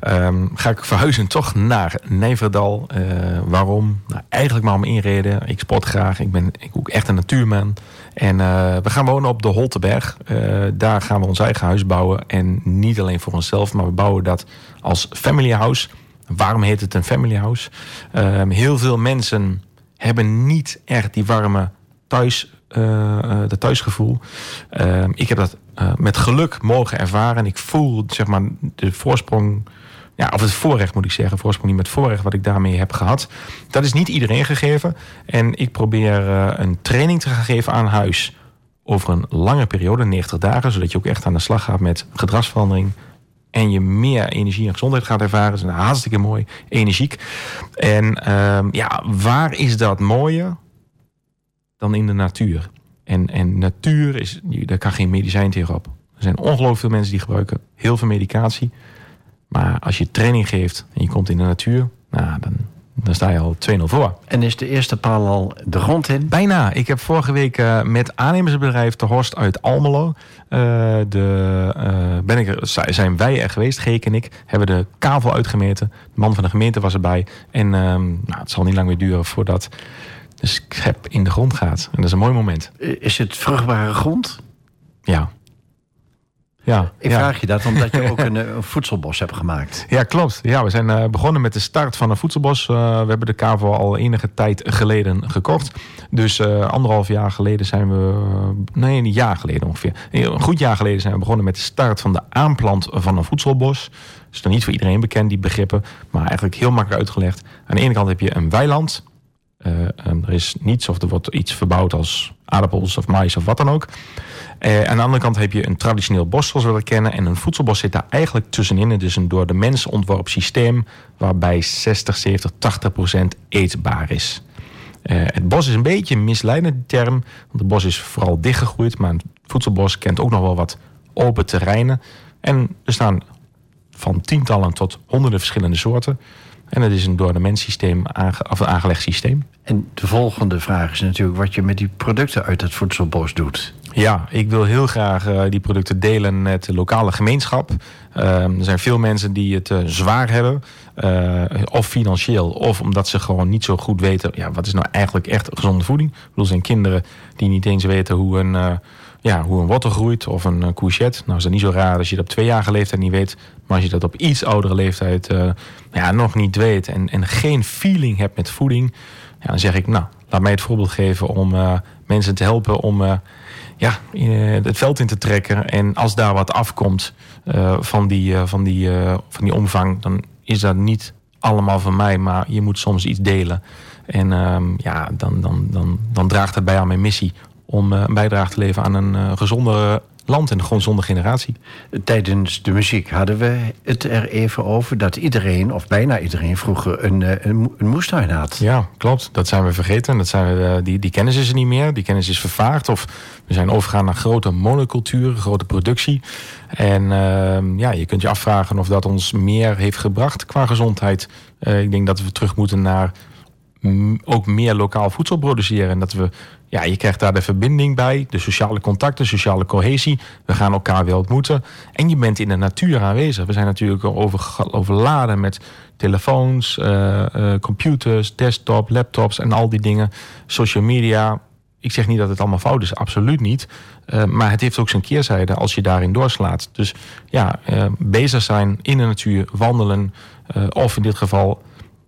ehm, ga ik verhuizen toch naar Nijverdal. Eh, waarom? Nou, eigenlijk maar om één reden. Ik sport graag. Ik ben ik ook echt een natuurman. En eh, we gaan wonen op de Holteberg. Eh, daar gaan we ons eigen huis bouwen. En niet alleen voor onszelf, maar we bouwen dat als family house. Waarom heet het een family house? Ehm, heel veel mensen hebben niet echt die warme thuis, eh, eh, dat thuisgevoel. Ehm, ik heb dat met geluk mogen ervaren. En ik voel zeg maar de voorsprong. Ja, of het voorrecht moet ik zeggen. Voorsprong niet met voorrecht wat ik daarmee heb gehad. Dat is niet iedereen gegeven. En ik probeer eh, een training te gaan geven aan huis. Over een lange periode, 90 dagen. Zodat je ook echt aan de slag gaat met gedragsverandering. En je meer energie en gezondheid gaat ervaren. Dat is een hartstikke mooi. Energiek. En ehm, ja, waar is dat mooier dan in de natuur? En, en natuur, is, daar kan geen medicijn tegenop. Er zijn ongelooflijk veel mensen die gebruiken heel veel medicatie. Maar als je training geeft en je komt in de natuur, nou, dan, dan sta je al 2-0 voor. En is de eerste paal al de grond in? Bijna. Ik heb vorige week eh, met aannemersbedrijf De Horst uit Almelo. eh, de, eh, ben ik er, zi- zijn wij er geweest, Geek en ik. Hebben de kavel uitgemeten. De man van de gemeente was erbij. En ehm, nou, het zal niet lang meer duren voordat de schep in de grond gaat. En dat is een mooi moment. Is het vruchtbare grond? Ja. Ja, Ik ja. vraag je dat omdat je ook *laughs* een, eh, een voedselbos hebt gemaakt. Ja, klopt. Ja, we zijn eh, begonnen met de start van een voedselbos. Eh, we hebben de KAVO al enige tijd geleden gekocht. Dus anderhalf jaar geleden zijn we... nee, een jaar geleden ongeveer. Een goed jaar geleden zijn we begonnen met de start van de aanplant van een voedselbos. is dan niet voor iedereen bekend, die begrippen. Maar eigenlijk heel makkelijk uitgelegd. Aan de ene kant heb je een weiland. Er is niets of er wordt iets verbouwd als aardappels of mais of wat dan ook. Eh, aan de andere kant heb je een traditioneel bos zoals we dat kennen. En een voedselbos zit daar eigenlijk tussenin. Het is een door de mens ontworpen systeem waarbij 60, 70, 80 procent eetbaar is. Eh, het bos is een beetje een misleidende term. Want het bos is vooral dichtgegroeid. Maar een voedselbos kent ook nog wel wat open terreinen. En er staan van tientallen tot honderden verschillende soorten. En het is een door de mens systeem of aangelegd systeem. En de volgende vraag is natuurlijk wat je met die producten uit het voedselbos doet. Ja, ik wil heel graag eh, die producten delen met de lokale gemeenschap. Ehm, er zijn veel mensen die het eh, zwaar hebben. eh, of financieel, of omdat ze gewoon niet zo goed weten... Ja, wat is nou eigenlijk echt gezonde voeding? Ik bedoel, zijn kinderen die niet eens weten hoe een, ja, hoe een wortel groeit of een courgette. Nou is dat niet zo raar als je dat op tweejarige leeftijd niet weet. Maar als je dat op iets oudere leeftijd ja, nog niet weet... En, en geen feeling hebt met voeding... Ja, dan zeg ik, nou, laat mij het voorbeeld geven om mensen te helpen... om ja, eh, het veld in te trekken. En als daar wat afkomt eh, van, die, eh, van, die, van die omvang, dan is dat niet allemaal van mij, maar je moet soms iets delen. En ehm, ja, dan, dan, dan, dan draagt het bij aan mijn missie om een bijdrage te leveren aan een eh, gezonder land en een gezonde generatie. Tijdens de muziek hadden we het er even over dat iedereen, of bijna iedereen, vroeger een, eh, een, mo- een moestuin had. Ja, klopt. Dat zijn we vergeten. Dat zijn we, eh, die, die kennis is er niet meer. Die kennis is vervaagd. Of we zijn overgegaan naar grote monocultuur, grote productie. En ehm, ja, je kunt je afvragen of dat ons meer heeft gebracht qua gezondheid. Eh, ik denk dat we terug moeten naar ook meer lokaal voedsel produceren. En dat we, ja, je krijgt daar de verbinding bij, de sociale contacten, sociale cohesie. We gaan elkaar weer ontmoeten. En je bent in de natuur aanwezig. We zijn natuurlijk over, overladen met telefoons, eh, eh, computers, desktop, laptops en al die dingen. Social media. Ik zeg niet dat het allemaal fout is, absoluut niet. Eh, maar het heeft ook zijn keerzijde als je daarin doorslaat. Dus ja, bezig zijn in de natuur, wandelen. of in dit geval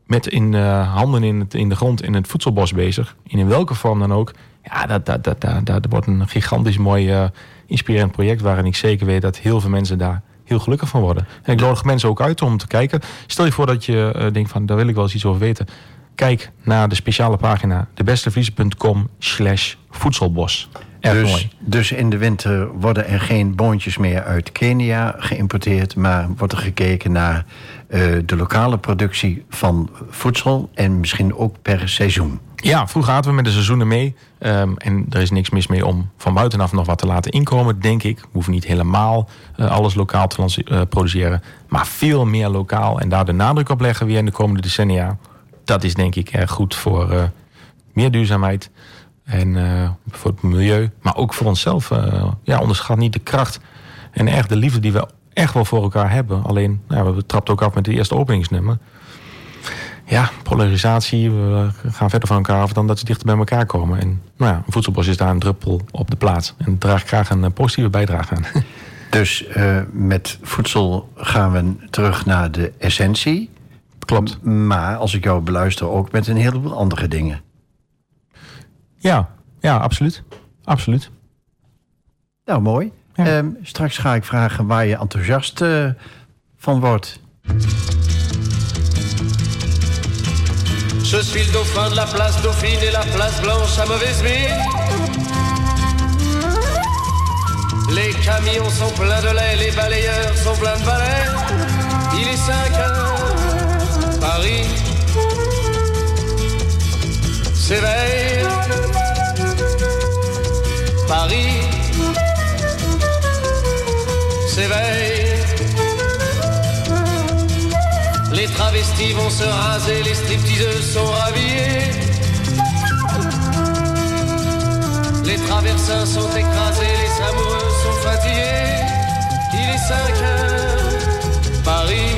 met in, handen in, het, in de grond in het voedselbos bezig. In welke vorm dan ook. Ja, dat, dat, dat, dat, dat wordt een gigantisch mooi eh, inspirerend project... waarin ik zeker weet dat heel veel mensen daar heel gelukkig van worden. En ik nodig mensen ook uit om te kijken. Stel je voor dat je eh, denkt van, daar wil ik wel eens iets over weten. Kijk naar de speciale pagina debestevries.com slash voedselbos. Dus, dus in de winter worden er geen boontjes meer uit Kenia geïmporteerd, maar wordt er gekeken naar eh, de lokale productie van voedsel en misschien ook per seizoen. Ja, vroeger hadden we met de seizoenen mee. Ehm, en er is niks mis mee om van buitenaf nog wat te laten inkomen, denk ik. We hoeven niet helemaal eh, alles lokaal te eh, produceren. Maar veel meer lokaal. En daar de nadruk op leggen weer in de komende decennia. Dat is denk ik erg goed voor eh, meer duurzaamheid. En voor het milieu. Maar ook voor onszelf. ja, onderschat niet de kracht. En echt de liefde die we echt wel voor elkaar hebben. Alleen, nou, we trapten ook af met de eerste openingsnummer ja, polarisatie. We gaan verder van elkaar af dan dat ze dichter bij elkaar komen. En nou ja, een voedselbos is daar een druppel op de plaats. En draag graag een eh, positieve bijdrage aan. *laughs* Dus eh, met voedsel gaan we terug naar de essentie. Klopt. Maar als ik jou beluister, ook met een heleboel andere dingen. Ja, ja, absoluut. Absoluut. Nou, mooi. Ja. Ehm, straks ga ik vragen waar je enthousiast eh, van wordt. Je suis le dauphin de la place Dauphine et la place Blanche à mauvaise mine. Les camions sont pleins de lait, les balayeurs sont pleins de balais. Il est 5 heures, Paris s'éveille. Paris s'éveille. Travestis vont se raser, les stripteaseuses sont rhabillées. Les traversins sont écrasés, les amoureux sont fatigués. Il est 5 heures, Paris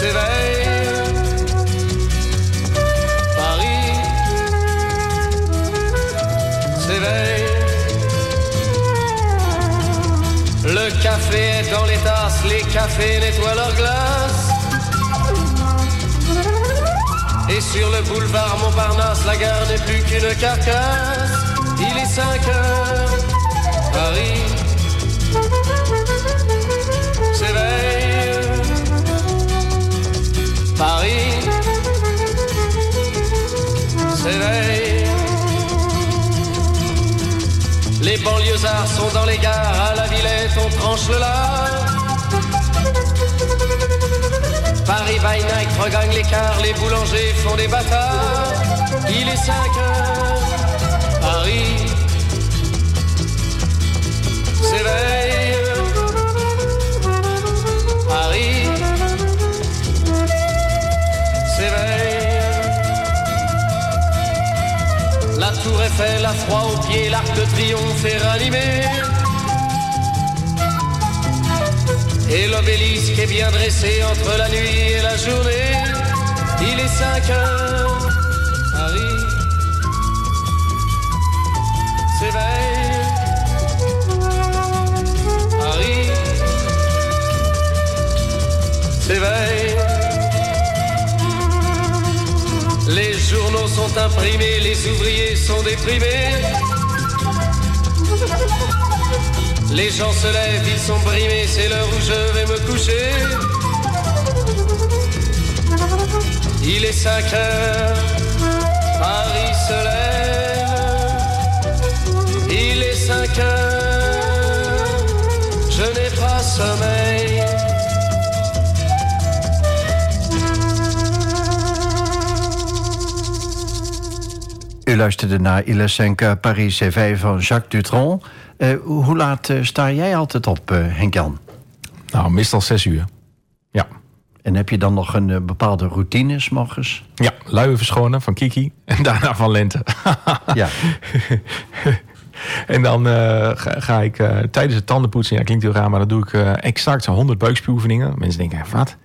s'éveille. Paris s'éveille. Le café est dans les tasses, les cafés nettoient leurs glaces. Et sur le boulevard Montparnasse, la gare n'est plus qu'une carcasse. Il est 5 heures, Paris s'éveille. Paris s'éveille. Les banlieusards sont dans les gares, on tranche le lard. Paris by night regagne l'écart, les boulangers font des bâtards. Il est 5 heures, Paris s'éveille. Paris s'éveille. La tour Eiffel a froid aux pieds, l'arc de triomphe est ranimé. Et l'obélisque est bien dressé entre la nuit et la journée. Il est 5 heures, Paris s'éveille. Paris s'éveille. Les journaux sont imprimés, les ouvriers sont déprimés. Les gens se lèvent, ils sont brimés, c'est l'heure où je vais me coucher. Il est 5 heures, Paris se lève. Il est 5 heures, je n'ai pas sommeil. Luisterde naar Il est 5 Paris CV van Jacques Dutronc. Eh, hoe laat eh, sta jij altijd op, eh, Henk-Jan? Nou, meestal zes uur. Ja. En heb je dan nog een bepaalde routine morgens? Ja, luien verschonen van Kiki en daarna van Lente. Ja. *laughs* En dan eh, ga, ga ik eh, tijdens het tandenpoetsen, ja klinkt heel raar, maar dan doe ik eh, exact zo'n 100 buikspuwoefeningen. Mensen denken, wat?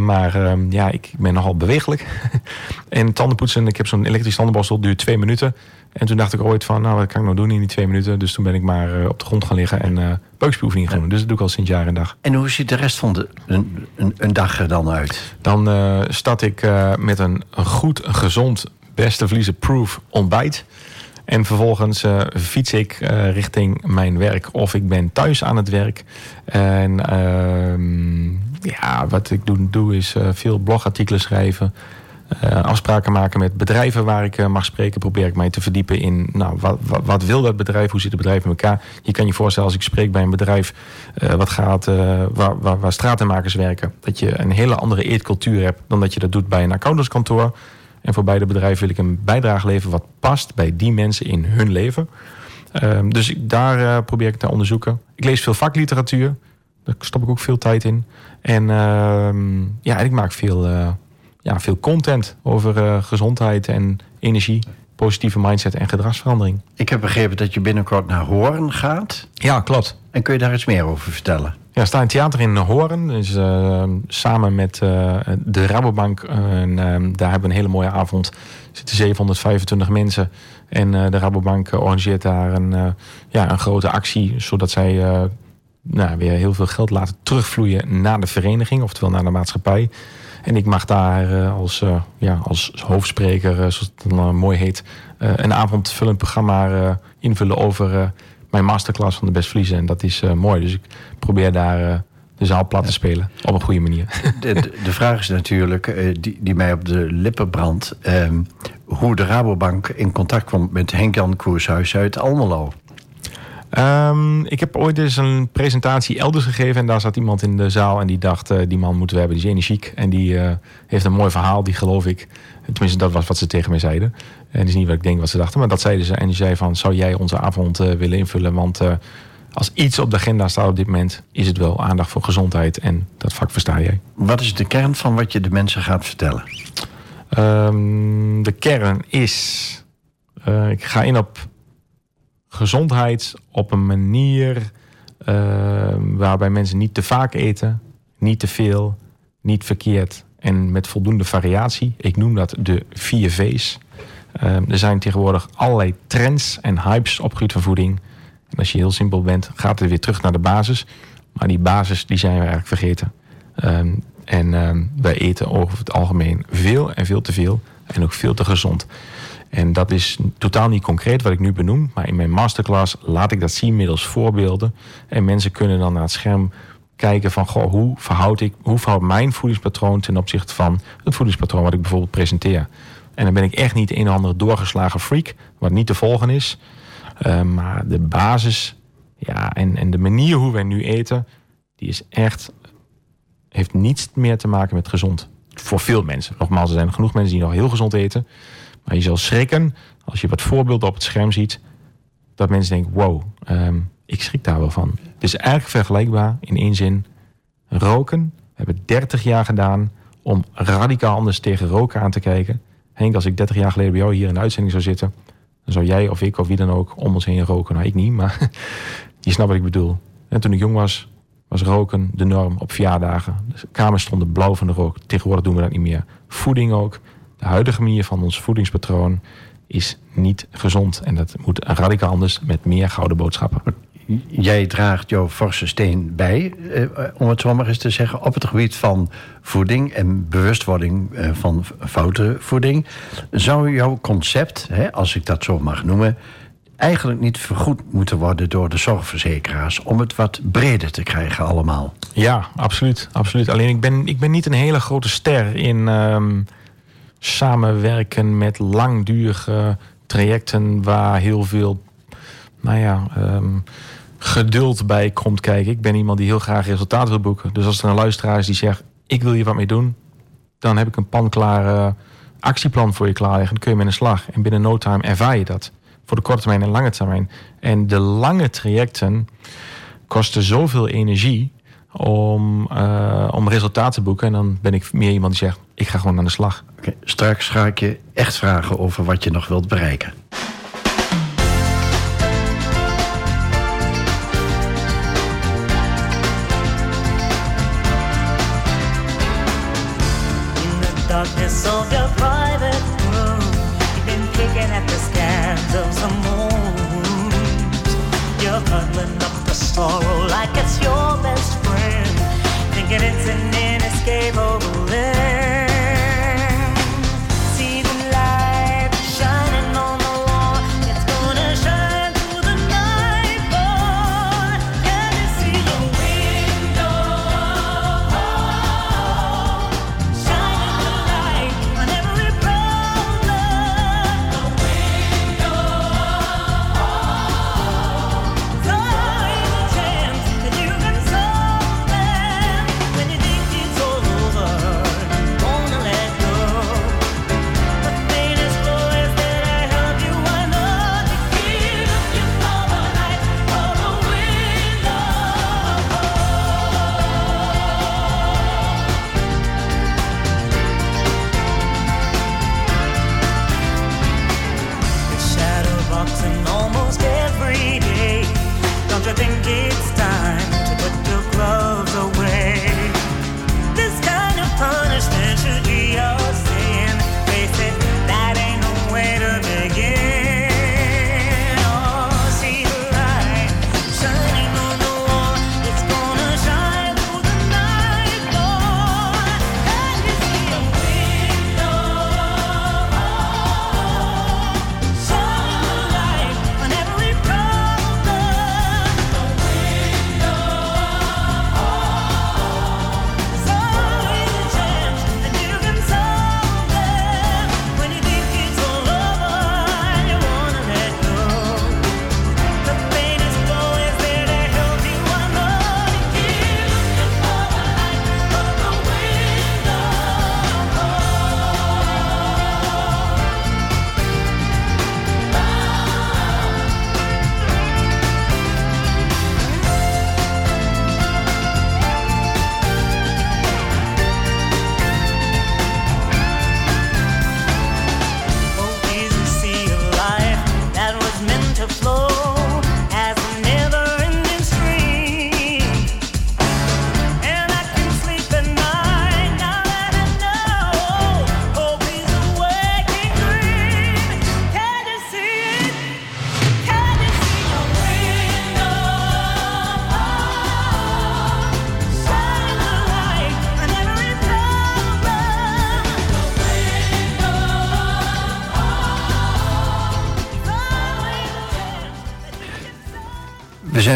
Maar ehm, ja, ik ben nogal bewegelijk. *laughs* en tandenpoetsen, ik heb zo'n elektrisch tandenborstel, duurt twee minuten. En toen dacht ik ooit van, nou wat kan ik nou doen in die twee minuten? Dus toen ben ik maar op de grond gaan liggen en eh buikspuwoefeningen gaan doen. Dus dat doe ik al sinds jaar en dag. En hoe ziet de rest van de, een, een, een dag er dan uit? Dan start ik met een, een goed, gezond, beste vliezen-proof ontbijt. En vervolgens eh, fiets ik eh, richting mijn werk of ik ben thuis aan het werk. En ehm, ja, wat ik doe, doe is eh, veel blogartikelen schrijven. afspraken maken met bedrijven waar ik mag spreken. Probeer ik mij te verdiepen in nou, wat, wat, wil dat bedrijf? Hoe zit het bedrijf in elkaar? Je kan je voorstellen als ik spreek bij een bedrijf wat gaat, waar, waar, waar stratenmakers werken. Dat je een hele andere eetcultuur hebt dan dat je dat doet bij een accountantskantoor. En voor beide bedrijven wil ik een bijdrage leveren wat past bij die mensen in hun leven. Ehm, dus ik, daar eh, probeer ik te onderzoeken. Ik lees veel vakliteratuur. Daar stop ik ook veel tijd in. En ehm, ja, en ik maak veel, eh, ja, veel content over eh, gezondheid en energie, positieve mindset en gedragsverandering. Ik heb begrepen dat je binnenkort naar Hoorn gaat. Ja, klopt. En kun je daar iets meer over vertellen? Ja, sta in theater in Hoorn. Dus, eh, samen met eh, de Rabobank. en, ehm, daar hebben we een hele mooie avond. Er zitten 725 mensen. En eh, de Rabobank eh, organiseert daar een, ja, een grote actie. Zodat zij nou, weer heel veel geld laten terugvloeien naar de vereniging. Oftewel naar de maatschappij. En ik mag daar als, ja, als hoofdspreker, zoals het dan mooi heet... een avondvullend programma invullen over... mijn masterclass van de best vliezen. En dat is eh, mooi. Dus ik probeer daar eh, de zaal plat te spelen. Op een goede manier. *laughs* De, de, de vraag is natuurlijk, eh, die, die mij op de lippen brandt... ehm, hoe de Rabobank in contact kwam met Henk-Jan Koershuis uit Almelo. Ehm, ik heb ooit eens een presentatie elders gegeven. En daar zat iemand in de zaal. En die dacht, eh, die man moeten we hebben. Die is energiek. En die eh, heeft een mooi verhaal. Die geloof ik. Tenminste, dat was wat ze tegen mij zeiden. En dat is niet wat ik denk wat ze dachten. Maar dat zeiden ze. En die zei van, zou jij onze avond eh, willen invullen? Want als iets op de agenda staat op dit moment... is het wel aandacht voor gezondheid. En dat vak versta jij. Wat is de kern van wat je de mensen gaat vertellen? Ehm, de kern is... ik ga in op gezondheid op een manier ehm, waarbij mensen niet te vaak eten, niet te veel, niet verkeerd en met voldoende variatie. Ik noem dat de vier V's. Ehm, er zijn tegenwoordig allerlei trends en hypes op gebied van voeding. En als je heel simpel bent, gaat het weer terug naar de basis. Maar die basis die zijn we eigenlijk vergeten. Ehm, en ehm, wij eten over het algemeen veel en veel te veel. En ook veel te gezond. En dat is totaal niet concreet wat ik nu benoem. Maar in mijn masterclass laat ik dat zien middels voorbeelden. En mensen kunnen dan naar het scherm kijken van... Goh, hoe, verhoud ik, hoe verhoudt mijn voedingspatroon ten opzichte van het voedingspatroon wat ik bijvoorbeeld presenteer. En dan ben ik echt niet een of andere doorgeslagen freak, wat niet te volgen is. Uh, maar de basis ja, en, en de manier hoe wij nu eten, die is echt, heeft niets meer te maken met gezond. Voor veel mensen. Nogmaals, er zijn genoeg mensen die nog heel gezond eten. Maar je zal schrikken als je wat voorbeelden op het scherm ziet. Dat mensen denken, wow, um, ik schrik daar wel van. Het is eigenlijk vergelijkbaar in één zin. Roken, we hebben 30 jaar gedaan om radicaal anders tegen roken aan te kijken. Henk, als ik 30 jaar geleden bij jou hier in de uitzending zou zitten... dan zou jij of ik of wie dan ook om ons heen roken. Nou, ik niet, maar *laughs* je snapt wat ik bedoel. En toen ik jong was, was roken de norm op verjaardagen. De kamers stonden blauw van de rook. Tegenwoordig doen we dat niet meer. Voeding ook. De huidige manier van ons voedingspatroon is niet gezond. En dat moet radicaal anders met meer gouden boodschappen. Jij draagt jouw forse steen bij, eh, om het zo maar eens te zeggen, op het gebied van voeding en bewustwording eh, van foute voeding. Zou jouw concept, hè, als ik dat zo mag noemen, eigenlijk niet vergoed moeten worden door de zorgverzekeraars om het wat breder te krijgen allemaal? Ja, absoluut. absoluut. Alleen ik ben, ik ben niet een hele grote ster in ehm, samenwerken met langdurige trajecten waar heel veel, nou ja, ehm, geduld bij komt kijken. Ik ben iemand die heel graag resultaat wil boeken. Dus als er een luisteraar is die zegt, ik wil hier wat mee doen, dan heb ik een panklare actieplan voor je klaar liggen. Dan kun je aan de slag. En binnen no time ervaar je dat. Voor de korte termijn en lange termijn. En de lange trajecten kosten zoveel energie om, uh, om resultaat te boeken. En dan ben ik meer iemand die zegt, ik ga gewoon aan de slag. Okay, straks ga ik je echt vragen over wat je nog wilt bereiken. In the darkness of your private room, you've been picking at the scans of some moons. You're cuddling up the sorrow like it's your best friend, thinking it's an inescapable end.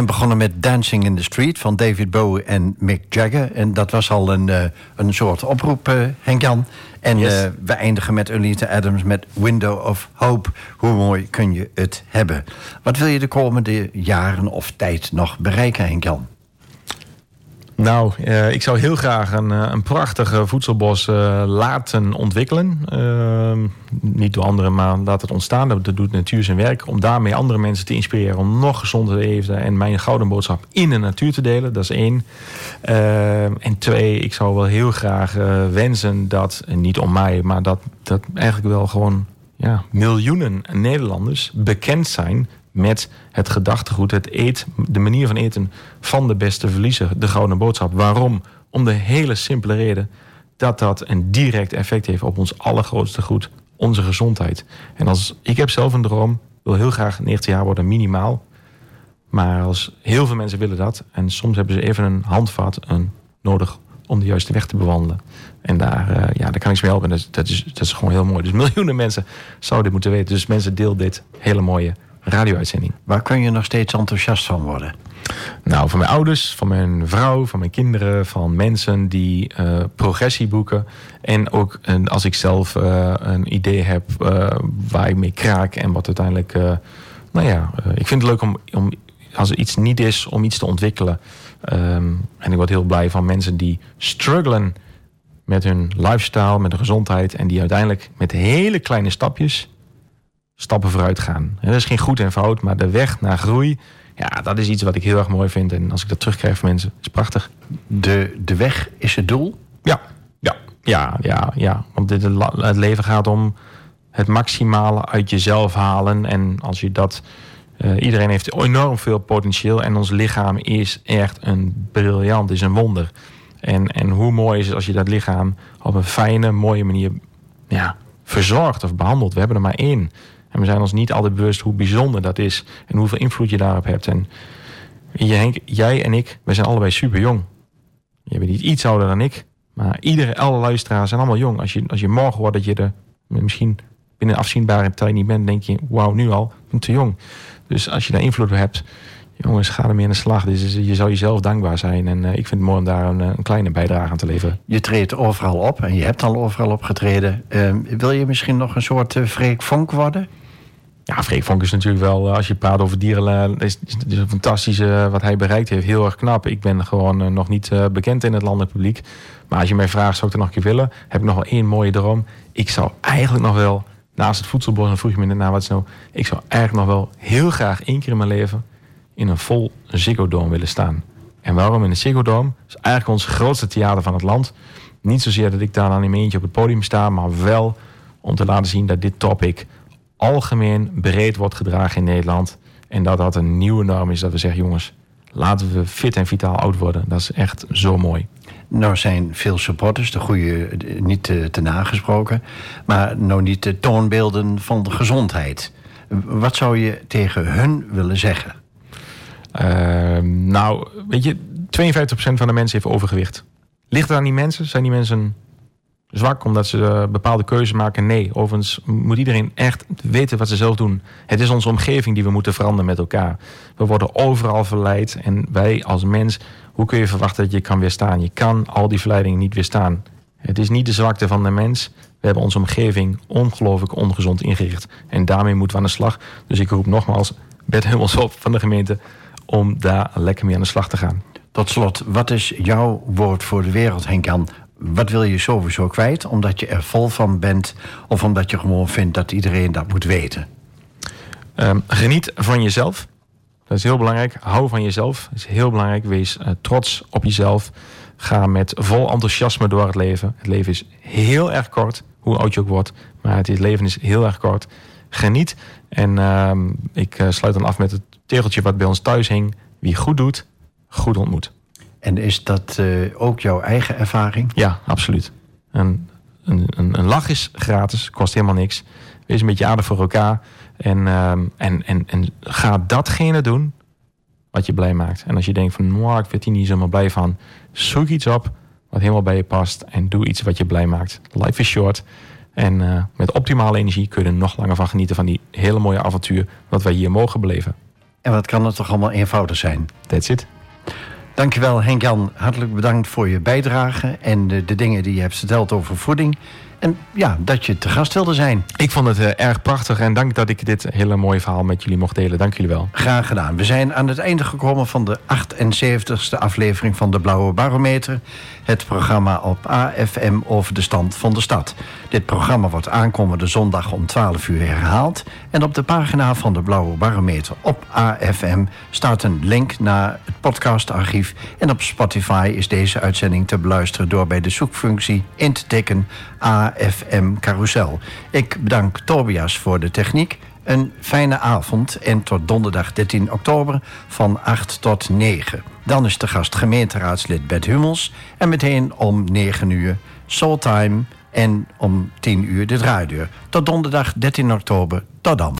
Zijn begonnen met Dancing in the Street van David Bowie en Mick Jagger. En dat was al een, eh, een soort oproep, eh, Henk-Jan. En Yes. eh, we eindigen met Olita Adams met Window of Hope. Hoe mooi kun je het hebben? Wat wil je de komende jaren of tijd nog bereiken, Henk-Jan? Nou, eh, ik zou heel graag een, eh, een prachtige voedselbos eh, laten ontwikkelen. Niet door anderen, maar laat het ontstaan. Dat, doet natuur zijn werk. Om daarmee andere mensen te inspireren om nog gezonder te eten. En mijn gouden boodschap in de natuur te delen. Dat is één. En twee, ik zou wel heel graag wensen dat, niet om mij, maar dat, dat eigenlijk wel gewoon ja, miljoenen Nederlanders bekend zijn met het gedachtegoed, het eet, de manier van eten van de beste verliezer, de gouden boodschap. Waarom? Om de hele simpele reden dat dat een direct effect heeft op ons allergrootste goed, onze gezondheid. En als ik heb zelf een droom, wil heel graag 90 jaar worden minimaal. Maar als heel veel mensen willen dat, en soms hebben ze even een handvat een, nodig om de juiste weg te bewandelen. En daar, eh, ja, daar kan ik ze mee helpen. En Dat, dat, is, dat is gewoon heel mooi. Dus miljoenen mensen zouden dit moeten weten. Dus mensen, deel dit hele mooie radio-uitzending. Waar kun je nog steeds enthousiast van worden? Nou, van mijn ouders, van mijn vrouw, van mijn kinderen, van mensen die eh, progressie boeken. En ook als ik zelf eh, een idee heb eh, waar ik mee kraak en wat uiteindelijk. nou ja, ik vind het leuk om, om als er iets niet is, om iets te ontwikkelen. Ehm, en ik word heel blij van mensen die struggelen met hun lifestyle, met hun gezondheid. En die uiteindelijk met hele kleine stapjes stappen vooruit gaan. Er is geen goed en fout, maar de weg naar groei, ja, dat is iets wat ik heel erg mooi vind. En als ik dat terugkrijg van mensen, is prachtig. De, de weg is het doel. Ja, ja, ja, ja, ja. Want dit, het leven gaat om het maximale uit jezelf halen. En als je dat. eh, iedereen heeft enorm veel potentieel. En ons lichaam is echt een briljant, is een wonder. En, en hoe mooi is het als je dat lichaam op een fijne, mooie manier ja, verzorgt of behandelt. We hebben er maar één. En we zijn ons niet altijd bewust hoe bijzonder dat is. En hoeveel invloed je daarop hebt. En Henk, jij en ik, we zijn allebei super jong. Je bent niet iets ouder dan ik. Maar iedere, alle luisteraars zijn allemaal jong. Als je, als je morgen wordt dat je er misschien binnen een afzienbare tijd niet bent, denk je, wauw, nu al, ik ben te jong. Dus als je daar invloed op hebt, jongens, ga ermee aan de slag. Dus je zou jezelf dankbaar zijn. En eh, ik vind het mooi om daar een, eh, een kleine bijdrage aan te leveren. Je treedt overal op en je hebt al overal opgetreden. Ehm, wil je misschien nog een soort uh, Freek Vonk worden? Ja, Freek Vonk is natuurlijk wel, eh, als je praat over dieren, is, is, een fantastische eh, wat hij bereikt heeft. Heel erg knap. Ik ben gewoon eh, nog niet bekend in het landelijk publiek. Maar als je mij vraagt, zou ik het nog een keer willen? Heb ik nog wel één mooie droom. Ik zou eigenlijk nog wel, naast het voedselbos, dan vroeg je me net naar wat is nou. Ik zou eigenlijk nog wel heel graag één keer in mijn leven in een vol Ziggo willen staan. En waarom in een Ziggo Dome? Is eigenlijk ons grootste theater van het land. Niet zozeer dat ik daar dan in mijn eentje op het podium sta, maar wel om te laten zien dat dit topic algemeen breed wordt gedragen in Nederland. En dat dat een nieuwe norm is. Dat we zeggen, jongens, laten we fit en vitaal oud worden. Dat is echt zo mooi. Nou zijn veel supporters, de goede niet te, te nagesproken... maar nou niet de toonbeelden van de gezondheid. Wat zou je tegen hun willen zeggen? Ehm, nou, weet je, 52% van de mensen heeft overgewicht. Ligt het aan die mensen? Zijn die mensen zwak omdat ze eh, bepaalde keuzes maken? Nee. Overigens moet iedereen echt weten wat ze zelf doen. Het is onze omgeving die we moeten veranderen met elkaar. We worden overal verleid. En wij als mens, hoe kun je verwachten dat je kan weerstaan? Je kan al die verleidingen niet weerstaan. Het is niet de zwakte van de mens. We hebben onze omgeving ongelooflijk ongezond ingericht. En daarmee moeten we aan de slag. Dus ik roep nogmaals Bert Hummels op van de gemeente om daar lekker mee aan de slag te gaan. Tot slot, wat is jouw woord voor de wereld, Henk-Jan? Wat wil je sowieso kwijt, omdat je er vol van bent... of omdat je gewoon vindt dat iedereen dat moet weten? Ehm, geniet van jezelf. Dat is heel belangrijk. Hou van jezelf. Dat is heel belangrijk. Wees eh, trots op jezelf. Ga met vol enthousiasme door het leven. Het leven is heel erg kort, hoe oud je ook wordt. Maar het leven is heel erg kort. Geniet. En ehm, ik eh, sluit dan af met het tegeltje wat bij ons thuis hing. Wie goed doet, goed ontmoet. En is dat eh, ook jouw eigen ervaring? Ja, absoluut. Een, een, een, een lach is gratis, kost helemaal niks. Wees een beetje aardig voor elkaar. En, ehm, en, en, en ga datgene doen wat je blij maakt. En als je denkt van, nou, ik werd hier niet zomaar blij van. Zoek iets op wat helemaal bij je past. En doe iets wat je blij maakt. Life is short. En eh, met optimale energie kun je er nog langer van genieten van die hele mooie avontuur. Wat wij hier mogen beleven. En wat kan het toch allemaal eenvoudig zijn? That's it. Dankjewel Henk-Jan, hartelijk bedankt voor je bijdrage... en de, de dingen die je hebt verteld over voeding. En ja, dat je te gast wilde zijn. Ik vond het eh, erg prachtig en dank dat ik dit hele mooie verhaal met jullie mocht delen. Dank jullie wel. Graag gedaan. We zijn aan het einde gekomen van de 78ste aflevering van de Blauwe Barometer. Het programma op AFM over de stand van de stad. Dit programma wordt aankomende zondag om 12 uur herhaald. En op de pagina van de Blauwe Barometer op AFM staat een link naar het podcastarchief. En op Spotify is deze uitzending te beluisteren door bij de zoekfunctie in te tikken AFM Carousel. Ik bedank Tobias voor de techniek. Een fijne avond en tot donderdag 13 oktober van 8 tot 9. Dan is de gast gemeenteraadslid Bert Hummels. En meteen om 9 uur Soultime en om 10 uur de draaideur. Tot donderdag 13 oktober. Tot dan.